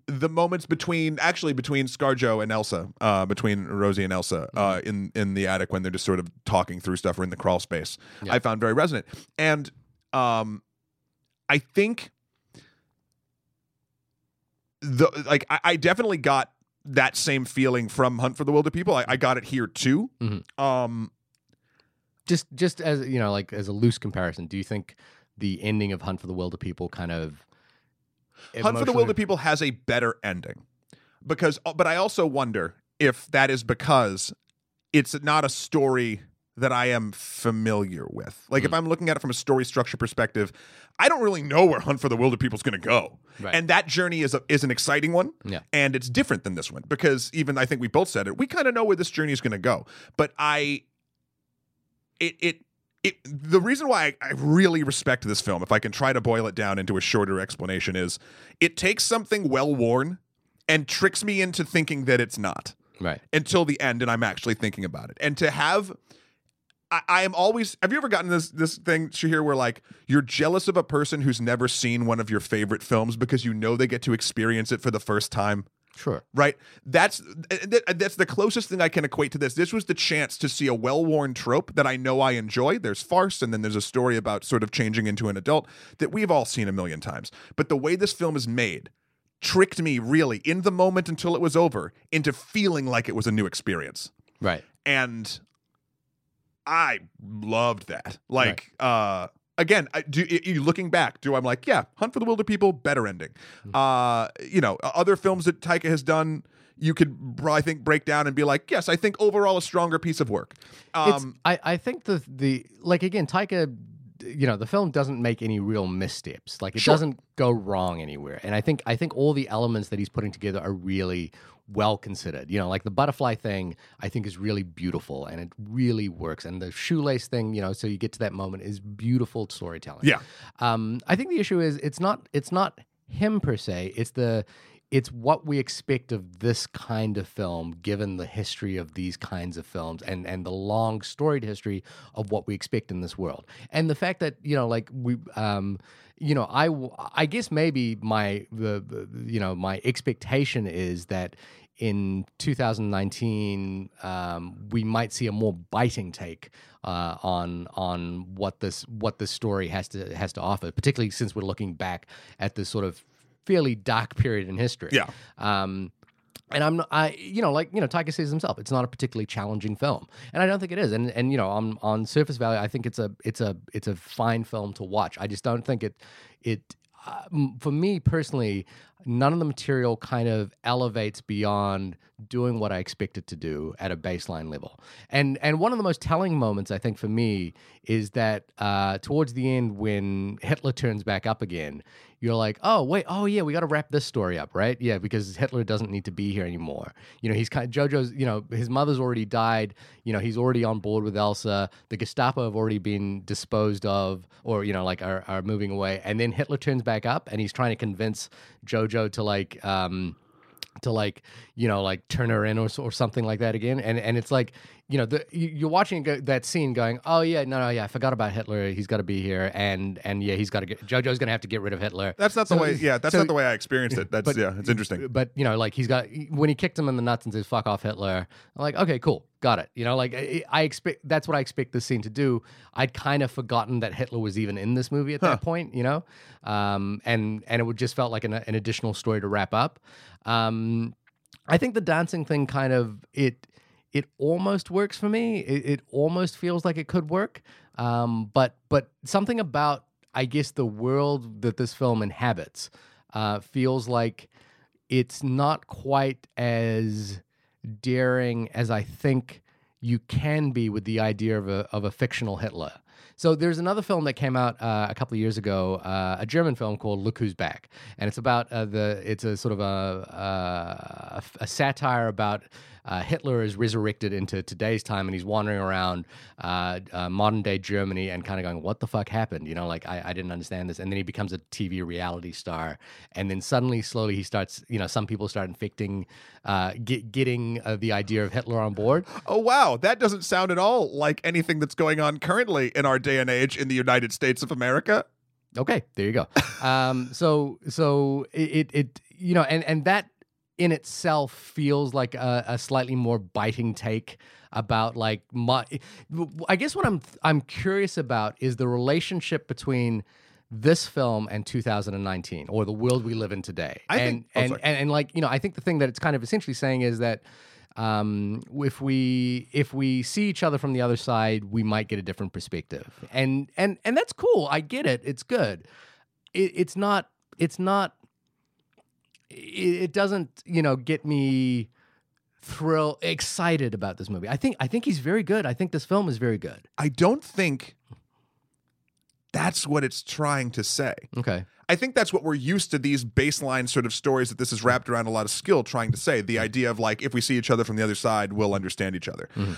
the moments between, actually between ScarJo and Elsa, uh, between Rosie and Elsa, uh, in in the attic when they're just sort of talking through stuff or in the crawl space, Yeah. I found very resonant. And um, I think the like I, I definitely got that same feeling from Hunt for the Wilderpeople. I, I got it here too. Mhm. Um, just just as you know like as a loose comparison do you think the ending of Hunt for the Wilderpeople kind of Hunt for the emotionally- Wilder People has a better ending because, but I also wonder if that is because it's not a story that I am familiar with. Like if hmm. I'm looking at it from a story structure perspective, I don't really know where Hunt for the Wilderpeople is going to go, Right. and that journey is a, is an exciting one. Yeah. and it's different than this one because even I think we both said it. We kind of know where this journey is going to go, but I it it it the reason why I, I really respect this film, if I can try to boil it down into a shorter explanation, is it takes something well worn and tricks me into thinking that it's not Right. until the end, and I'm actually thinking about it. And to have I, I am always have you ever gotten this this thing Shahir where like you're jealous of a person who's never seen one of your favorite films because you know they get to experience it for the first time? Sure. right? That's that's the closest thing I can equate to this. This was the chance to see a well-worn trope that I know I enjoy. There's farce, and then there's a story about sort of changing into an adult that we've all seen a million times. But the way this film is made tricked me really in the moment until it was over into feeling like it was a new experience, Right. and I loved that. Like, uh. Again, I, do you looking back? Do I'm like, yeah, Hunt for the Wilderpeople, better ending. Uh, you know, other films that Taika has done, you could I think break down and be like, yes, I think overall a stronger piece of work. Um, I, I think the the like again, Taika, you know, the film doesn't make any real missteps. Like it Sure. doesn't go wrong anywhere. And I think I think all the elements that he's putting together are really well considered. You know, like the butterfly thing, I think is really beautiful and it really works. And the shoelace thing, you know, so you get to that moment is beautiful storytelling. yeah, Um, I think the issue is it's not it's not him per se. It's the it's what we expect of this kind of film, given the history of these kinds of films and and the long storied history of what we expect in this world, and the fact that you know, like we, um, you know, I, I guess maybe my the, you know my expectation is that in 2019 um, we might see a more biting take uh, on on what this what this story has to has to offer, particularly since we're looking back at this sort of fairly dark period in history. Yeah. Um, and I'm not, I, you know, like you know, Taika says himself, it's not a particularly challenging film, and I don't think it is. And and you know, on on surface value, I think it's a it's a it's a fine film to watch. I just don't think it it uh, for me personally, none of the material kind of elevates beyond doing what I expect it to do at a baseline level. And and one of the most telling moments I think for me is that uh, towards the end when Hitler turns back up again, you're like, oh wait, oh yeah, we got to wrap this story up, right? Yeah, because Hitler doesn't need to be here anymore. You know, he's kind of Jojo's. You know, his mother's already died. You know, he's already on board with Elsa. The Gestapo have already been disposed of, or you know, like are, are moving away. And then Hitler turns back up, and he's trying to convince Jojo to like. um to like you know like turn her in or, or something like that again and and it's like you know the you- you're watching go- that scene going oh yeah no no yeah I forgot about Hitler. He's got to be here. And and yeah he's got to get Jojo's gonna have to get rid of Hitler. That's not the way. Yeah, that's so- not the way I experienced it. That's but- yeah, it's interesting. but you know like he's got when he kicked him in the nuts and says fuck off Hitler I'm like okay cool got it. You know like I, I expect that's what I expect this scene to do. I'd kind of forgotten that Hitler was even in this movie at that point you know? Um and and it would just felt like an, an additional story to wrap up. Um I think the dancing thing kind of it it almost works for me. It, it almost feels like it could work. Um, but but something about I guess the world that this film inhabits uh, feels like it's not quite as daring as I think you can be with the idea of a of a fictional Hitler. So there's another film that came out uh, a couple of years ago, uh, a German film called Look Who's Back, and it's about uh, the it's a sort of a a, a satire about uh, Hitler is resurrected into today's time, and he's wandering around uh, uh, modern day Germany and kind of going, "What the fuck happened?" You know, like I, I didn't understand this, and then he becomes a TV reality star, and then suddenly, slowly, he starts. You know, some people start infecting, uh, get, getting uh, the idea of Hitler on board. Oh wow, that doesn't sound at all like anything that's going on currently in our day and age in the United States of America. Okay, there you go. um, so so it, it it you know, and and that in itself feels like a, a slightly more biting take about like my. I guess what I'm I'm curious about is the relationship between this film and 2019 or the world we live in today. I and think- oh, and, and and like you know, I think the thing that it's kind of essentially saying is that um, if we if we see each other from the other side, we might get a different perspective, and and and that's cool. I get it. It's good. It, it's not. It's not. It, it doesn't. You know, get me thrill excited about this movie. I think. I think he's very good. I think this film is very good. I don't think that's what it's trying to say. Okay. I think that's what we're used to these baseline sort of stories that this is wrapped around a lot of skill trying to say. The idea of like if we see each other from the other side, we'll understand each other. Mm-hmm.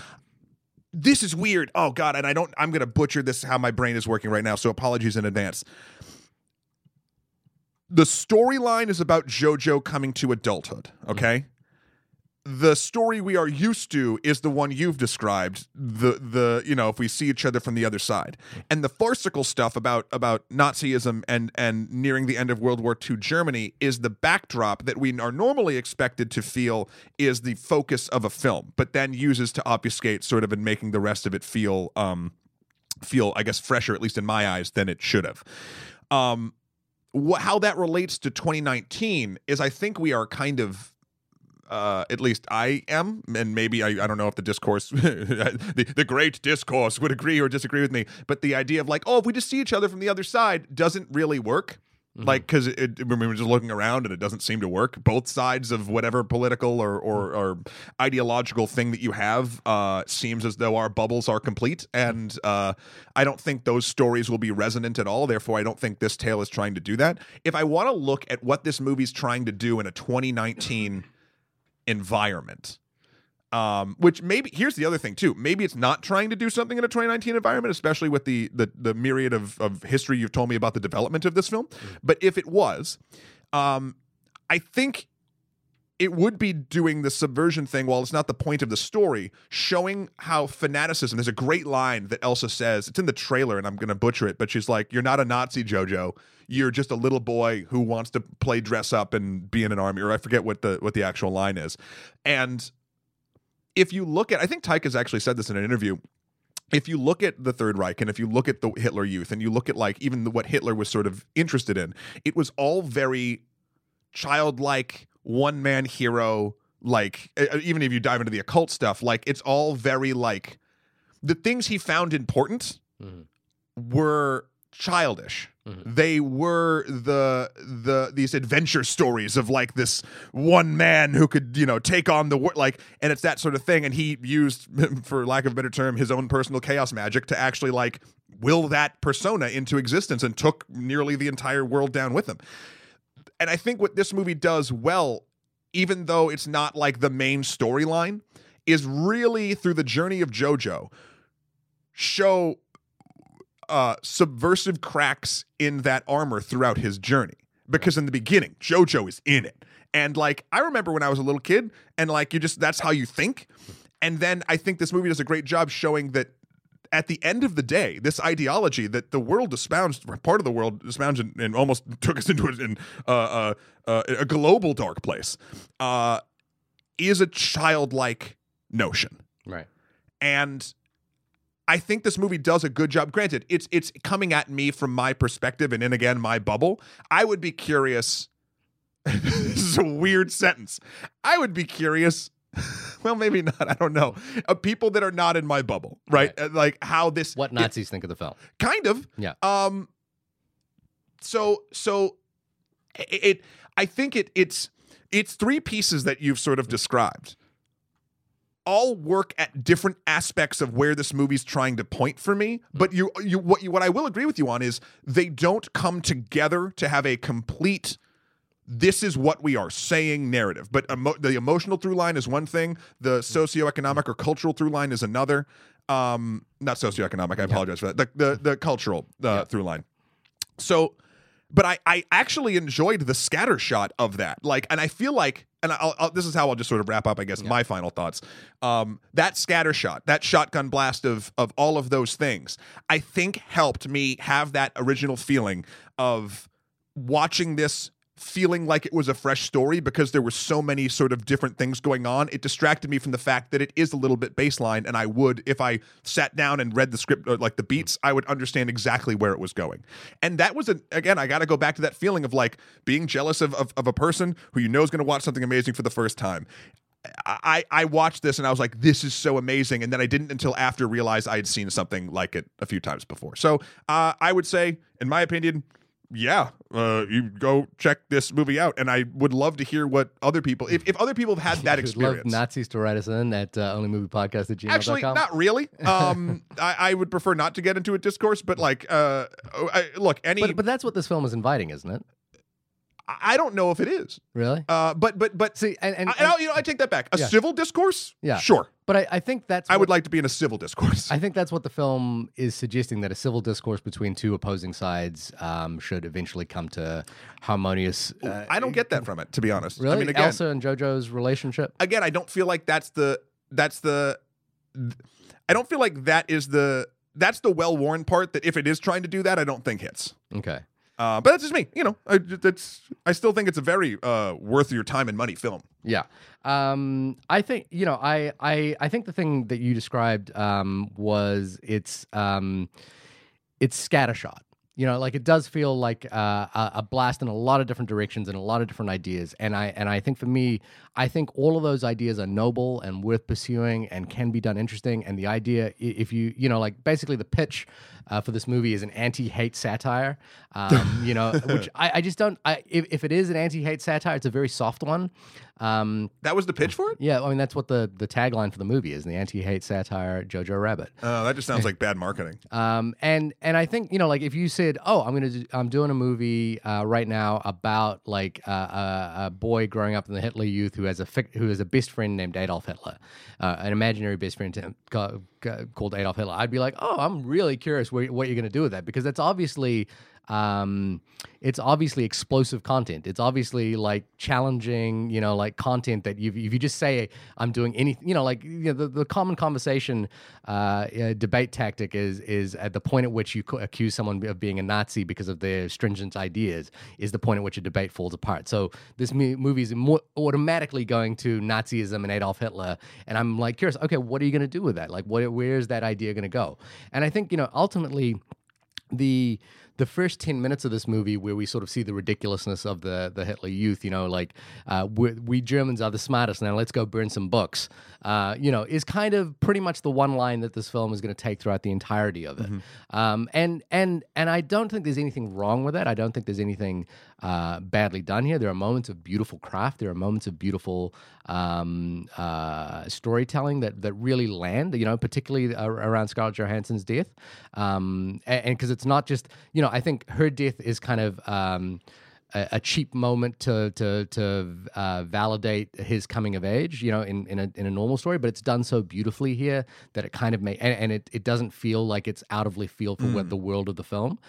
this is weird. Oh god, and I don't I'm going to butcher this how my brain is working right now, so apologies in advance. The storyline is about JoJo coming to adulthood, okay? The story we are used to is the one you've described. The the you know, if we see each other from the other side. And the farcical stuff about about Nazism and and nearing the end of World War II Germany is the backdrop that we are normally expected to feel is the focus of a film, but then uses to obfuscate sort of in making the rest of it feel um feel I guess fresher at least in my eyes than it should have. Um wh- how that relates to 2019 is I think we are kind of uh, at least I am, and maybe I, I don't know if the discourse, the, the great discourse would agree or disagree with me, but the idea of like, oh, if we just see each other from the other side doesn't really work. Like, because it, it, we were just looking around and it doesn't seem to work. Both sides of whatever political or, or, or ideological thing that you have uh, seems as though our bubbles are complete. And uh, I don't think those stories will be resonant at all. Therefore, I don't think this tale is trying to do that. If I want to look at what this movie's trying to do in a 2019 environment. Um, which maybe here's the other thing too. Maybe it's not trying to do something in a 2019 environment, especially with the the, the myriad of, of history you've told me about the development of this film. But if it was, um, I think it would be doing the subversion thing while it's not the point of the story, showing how fanaticism. There's a great line that Elsa says. It's in the trailer, and I'm going to butcher it, but she's like, "You're not a Nazi, Jojo. You're just a little boy who wants to play dress up and be in an army." Or I forget what the what the actual line is. And if you look at, I think Taika has actually said this in an interview. If you look at the Third Reich and if you look at the Hitler Youth and you look at like even the, what Hitler was sort of interested in, it was all very childlike one man hero like even if you dive into the occult stuff like it's all very like the things he found important Mhm. were childish Mm-hmm. they were the the these adventure stories of like this one man who could you know take on the world like and it's that sort of thing and he used for lack of a better term his own personal chaos magic to actually like will that persona into existence and took nearly the entire world down with him. And I think what this movie does well, even though it's not like the main storyline, is really through the journey of JoJo, show uh, subversive cracks in that armor throughout his journey. Because in the beginning, JoJo is in it. And like, I remember when I was a little kid, and like, you just, that's how you think. And then I think this movie does a great job showing that at the end of the day, this ideology that the world espoused, part of the world espoused, and, and almost took us into uh, uh, uh, a global dark place, uh, is a childlike notion. Right. And I think this movie does a good job. Granted, it's it's coming at me from my perspective and in again my bubble. I would be curious. this is a weird sentence. I would be curious. well, maybe not. I don't know. Of people that are not in my bubble, right? Uh, Like how this What Nazis think of the film? kind of Yeah. um so so it, it i think it it's it's three pieces that you've sort of described all work at different aspects of where this movie's trying to point for me but you you what you what i will agree with you on is they don't come together to have a complete this is what we are saying narrative. But emo- the emotional through line is one thing the socioeconomic or cultural through line is another. Um not socioeconomic i apologize for that. The the, the cultural uh, through line. So but I, I actually enjoyed the scatter shot of that. Like and i feel like and I'll, I'll, this is how i'll just sort of wrap up i guess my final thoughts. Um, that scatter shot that shotgun blast of of all of those things i think helped me have that original feeling of watching this feeling like it was a fresh story because there were so many sort of different things going on it distracted me from the fact that it is a little bit baseline and i would if i sat down and read the script or like the beats i would understand exactly where it was going and that was an again i gotta go back to that feeling of like being jealous of, of, of a person who you know is going to watch something amazing for the first time I, I watched this and I was like, this is so amazing. And then I didn't until after realize I had seen something like it a few times before. So uh, I would say, in my opinion, yeah, uh, you go check this movie out. And I would love to hear what other people, if, if other people have had that experience. Nazis to write us in at uh, onlymoviepodcast at gmail.com. Actually, not really. Um, I, I would prefer not to get into a discourse, but like, uh, I, look, any, But, but that's what this film is inviting, isn't it? I don't know if it is. Really? Uh, but but but See, and, and, I, and you know, I take that back. A Yeah. civil discourse, Yeah. sure. But I, I think that's I what- would like to be in a civil discourse. I think that's what the film is suggesting that a civil discourse between two opposing sides um, should eventually come to harmonious. Uh, I don't get that from it, to be honest. really, I mean, again, Elsa and JoJo's relationship. again, I don't feel like that's the that's the I don't feel like that is the that's the well worn part that if it is trying to do that, I don't think hits. Okay. Uh, but that's just me, you know. I, that's I still think it's a very uh, worth your time and money film. Yeah. Um, I think you know. I I I think the thing that you described um, was it's um, it's scattershot. You know, like it does feel like uh, a, blast in a lot of different directions and a lot of different ideas. And I and I think for me, I think all of those ideas are noble and worth pursuing and can be done interesting. And the idea, if you you know, like basically the pitch uh, for this movie is an anti-hate satire. Um, you know, which I, I just don't. I, if, if it is an anti-hate satire, it's a very soft one. Um, That was the pitch for it. yeah, I mean that's what the the tagline for the movie is: the anti-hate satire Jojo Rabbit. Uh, that just sounds like bad marketing. Um, and and I think you know, like if you said, "Oh, I'm gonna do, I'm doing a movie uh, right now about like uh, a, a boy growing up in the Hitler Youth who has a fic- who has a best friend named Adolf Hitler, uh, an imaginary best friend to, Uh, called Adolf Hitler," I'd be like, "Oh, I'm really curious what, you're gonna do with that because that's obviously." Um it's obviously explosive content. It's obviously like challenging you know like content that you if you just say i'm doing anything you know like you know, the, the common conversation uh, uh debate tactic is is at the point at which you accuse someone of being a nazi because of their stringent ideas is the point at which a debate falls apart. So this mo- movie is automatically going to nazism and adolf hitler and i'm like curious okay what are you going to do with that? Like what where's that idea going to go? And i think you know ultimately the the first 10 minutes of this movie where we sort of see the ridiculousness of the the Hitler youth, you know, like uh, we we Germans are the smartest now, let's go burn some books, uh, you know, is kind of pretty much the one line that this film is going to take throughout the entirety of it. Um, and and and I don't think there's anything wrong with that. I don't think there's anything uh, badly done here. There are moments of beautiful craft. There are moments of beautiful um, uh, storytelling that that really land. You know, particularly around Scarlett Johansson's death, um, and because it's not just you know, I think her death is kind of. Um, a, a cheap moment to to to uh, validate his coming of age, you know, in in a, in a normal story, but it's done so beautifully here that it kind of make and, and it, it doesn't feel like it's out of left field for what the world of the film.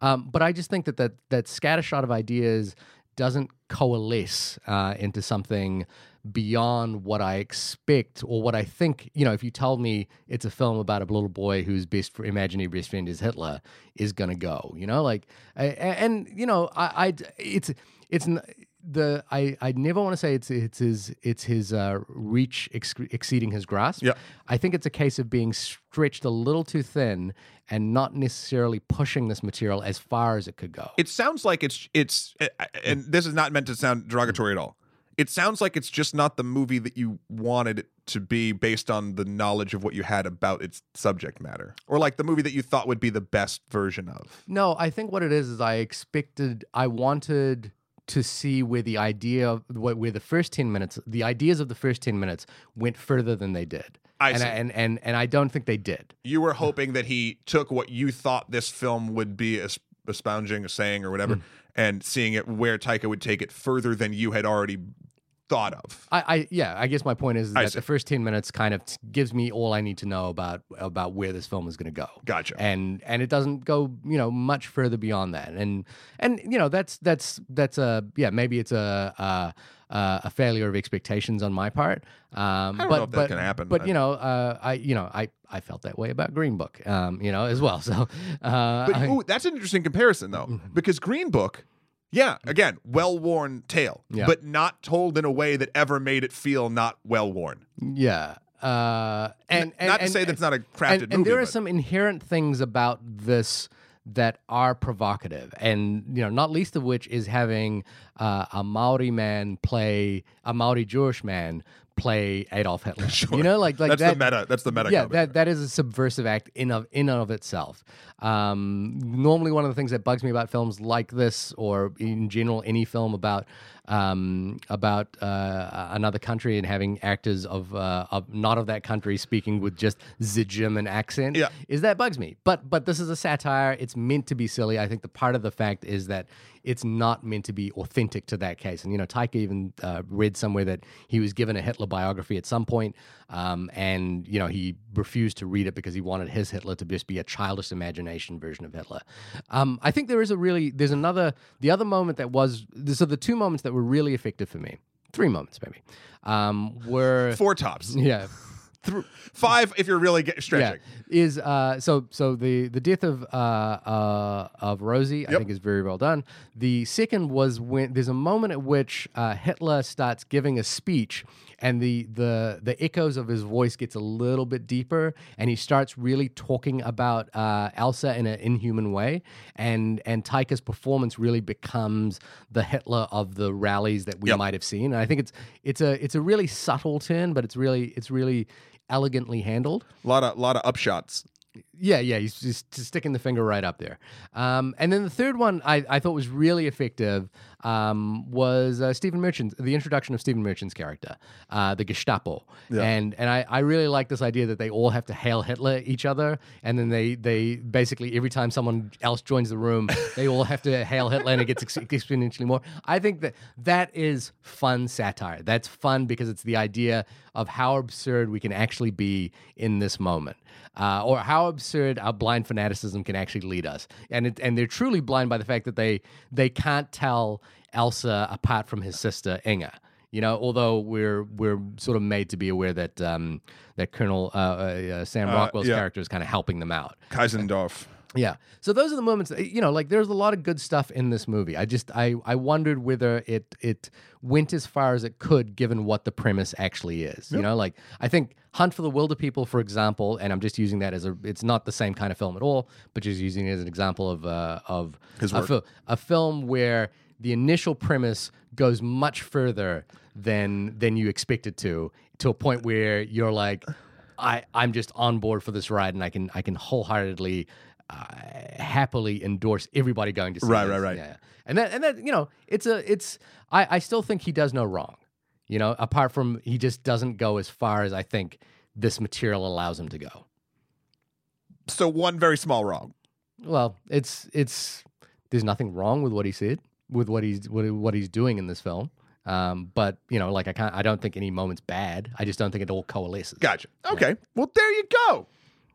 Um, but I just think that that that scattershot of ideas doesn't coalesce uh, into something beyond what I expect or what I think. You know, if you told me it's a film about a little boy whose best imaginary best friend is Hitler, is gonna go. You know, like, a- a- and, you know, I, I it's it's. n- the I, I never want to say it's it's his it's his uh, reach ex- exceeding his grasp. Yeah. I think it's a case of being stretched a little too thin and not necessarily pushing this material as far as it could go. It sounds like it's it's and this is not meant to sound derogatory at all. It sounds like it's just not the movie that you wanted it to be based on the knowledge of what you had about its subject matter. Or like the movie that you thought would be the best version of. No, I think what it is is I expected, I wanted to see where the idea of wh- where the first 10 minutes, the ideas of the first 10 minutes went further than they did. I and, see. and and and I don't think they did. You were hoping that he took what you thought this film would be es- espousing, a saying, or whatever, hmm. and seeing it where Taika would take it further than you had already thought of. I, I yeah, I guess my point is that the first 10 minutes kind of t- gives me all I need to know about about where this film is going to go. Gotcha. and and it doesn't go you know much further beyond that and and you know that's that's that's a yeah maybe it's a a, a failure of expectations on my part um I don't but know if that but can happen. but you know uh i you know i i felt that way about green book um you know as well so uh But ooh, that's an interesting comparison, though, because Green Book, yeah, again, well worn tale, Yeah. but not told in a way that ever made it feel not well worn. yeah uh and, and not to and- say that's not a crafted and, movie. and there are but- some inherent things about this that are provocative and you know not least of which is having uh, a maori man play a maori jewish man play adolf hitler you know like like that's that the meta. That's the meta. yeah, that, that is a subversive act in of in and of itself. Um, normally, one of the things that bugs me about films like this, or in general, any film about um, about uh, another country and having actors of uh, of not of that country speaking with just the German accent. Yeah. is that bugs me. But but this is a satire. It's meant to be silly. I think the part of the fact is that it's not meant to be authentic to that case. And you know, Taika even uh, read somewhere that he was given a Hitler biography at some point, um, and you know he refused to read it because he wanted his Hitler to just be a childish imagination version of Hitler. Um, I think there is a really there's another the other moment that was so the two moments that were really effective for me, three moments maybe, um, were Four tops. yeah. Five if you're really get, stretching. Yeah, is uh, so so the the death of uh, uh, of Rosie, I think, is very well done. The second was when there's a moment at which uh, Hitler starts giving a speech, and the the the echoes of his voice gets a little bit deeper, and he starts really talking about uh, Elsa in an inhuman way, and and Taika's performance really becomes the Hitler of the rallies that we Yep. might have seen. And I think it's it's a it's a really subtle turn, but it's really it's really elegantly handled. A lot of lot of upshots. Yeah, yeah, he's just sticking the finger right up there. Um, and then the third one I, I thought was really effective um, was uh, Stephen Merchant, the introduction of Stephen Merchant's character, uh, the Gestapo. And and I, I really like this idea that they all have to hail Hitler each other, and then they they basically every time someone else joins the room, they all have to hail Hitler, and it gets ex- exponentially more. I think that that is fun satire. That's fun because it's the idea of how absurd we can actually be in this moment uh, or how absurd our blind fanaticism can actually lead us. And it, and they're truly blind by the fact that they they can't tell Elsa apart from his sister Inga. You know, although we're we're sort of made to be aware that um, that Colonel uh, uh, uh, Sam Rockwell's yeah. character is kind of helping them out. Klenzendorf. Yeah. So those are the moments that, you know, like there's a lot of good stuff in this movie. I just I I wondered whether it it went as far as it could given what the premise actually is. You know, like I think Hunt for the Wilderpeople, for example, and I'm just using that as a it's not the same kind of film at all, but just using it as an example of uh, of His a, work. a film where the initial premise goes much further than than you expect it to, to a point where you're like, I I'm just on board for this ride, and I can I can wholeheartedly, uh, happily endorse everybody going to see. Right, this. right, right. Yeah, and that and that you know it's a it's I I still think he does no wrong, you know. Apart from he just doesn't go as far as I think this material allows him to go. So one very small wrong. Well, it's it's there's nothing wrong with what he said, with what he's what, what he's doing in this film. Um, but you know, like I can't, I don't think any moment's bad. I just don't think it all coalesces. Gotcha. Okay. Well, there you go.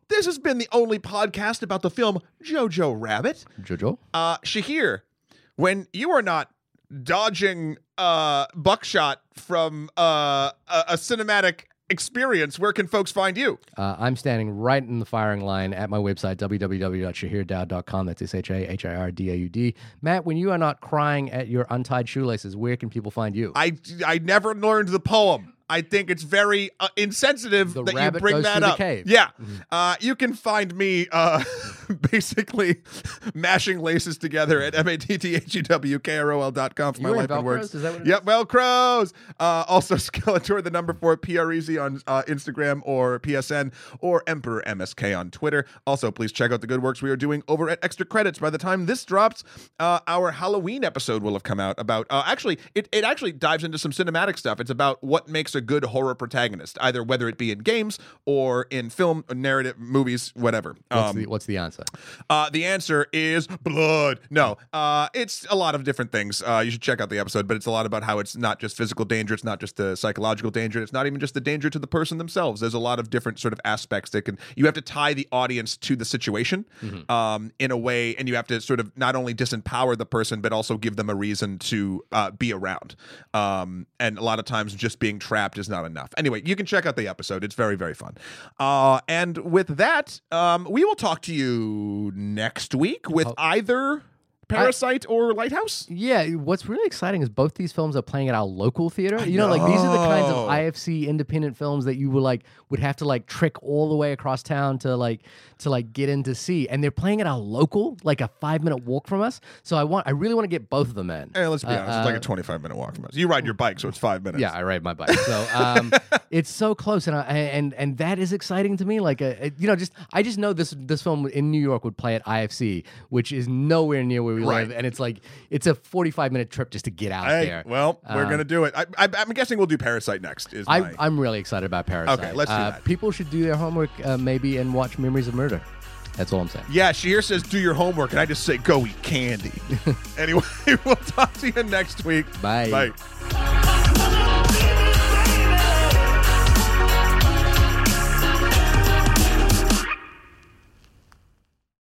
This has been the only podcast about the film Jojo Rabbit. Jojo. Uh, Shahir, when you are not dodging uh, buckshot from uh, a, a cinematic experience, where can folks find you? Uh, I'm standing right in the firing line at my website, www.shahirdaud.com. That's S H A H I R D A U D. Matt, when you are not crying at your untied shoelaces, where can people find you? I I never learned the poem. I think it's very uh, insensitive The that you bring that up. cave. Mm-hmm. Yeah, uh, you can find me uh, basically mashing laces together at m a t t h e w k r o l dot com for my You were life and. Velcros? Is that what it Yep, Velcros. Uh, also, Skeletor, the number four, PREZ on uh, Instagram or PSN or Emperor MSK on Twitter. Also, please check out the good works we are doing over at Extra Credits. By the time this drops, uh, our Halloween episode will have come out about. Uh, actually, it, it actually dives into some cinematic stuff. It's about what makes a good horror protagonist, either whether it be in games or in film, or narrative, movies, whatever. What's, Um, the, what's the answer? Uh, the answer is blood. No, uh, it's a lot of different things. Uh, you should check out the episode, but it's a lot about how it's not just physical danger, it's not just the psychological danger, it's not even just the danger to the person themselves. There's a lot of different sort of aspects that can. You have to tie the audience to the situation um, in a way, and you have to sort of not only disempower the person, but also give them a reason to uh, be around. Um, and a lot of times, just being trapped is not enough. Anyway, you can check out the episode; it's very, very fun. Uh, and with that, um, we will talk to you next week with oh. either Parasite or Lighthouse. Yeah, what's really exciting is both these films are playing at our local theater. You know, like these are the kinds of. Oh. IFC independent films that you would like would have to like trick all the way across town to like to like get in to see, and they're playing at our local, like a five minute walk from us. So I want, I really want to get both of them in. Hey, let's be Uh, honest; it's like uh, a twenty-five minute walk from us. You ride your bike, so it's five minutes. Yeah, I ride my bike, so um, it's so close, and I, and and that is exciting to me. Like, a, you know, just I just know this this film in New York would play at IFC, which is nowhere near where we Right. live, and it's like it's a forty-five minute trip just to get out Hey, there. well, we're Um, gonna do it. I, I'm guessing we'll do Parasite next. Is I, my I'm really excited about Parasite. Okay, let's do Uh, that. People should do their homework uh, maybe and watch Memories of Murder. That's all I'm saying. yeah. Shahir says do your homework, and I just say go eat candy. anyway, we'll talk to you next week. Bye. Bye.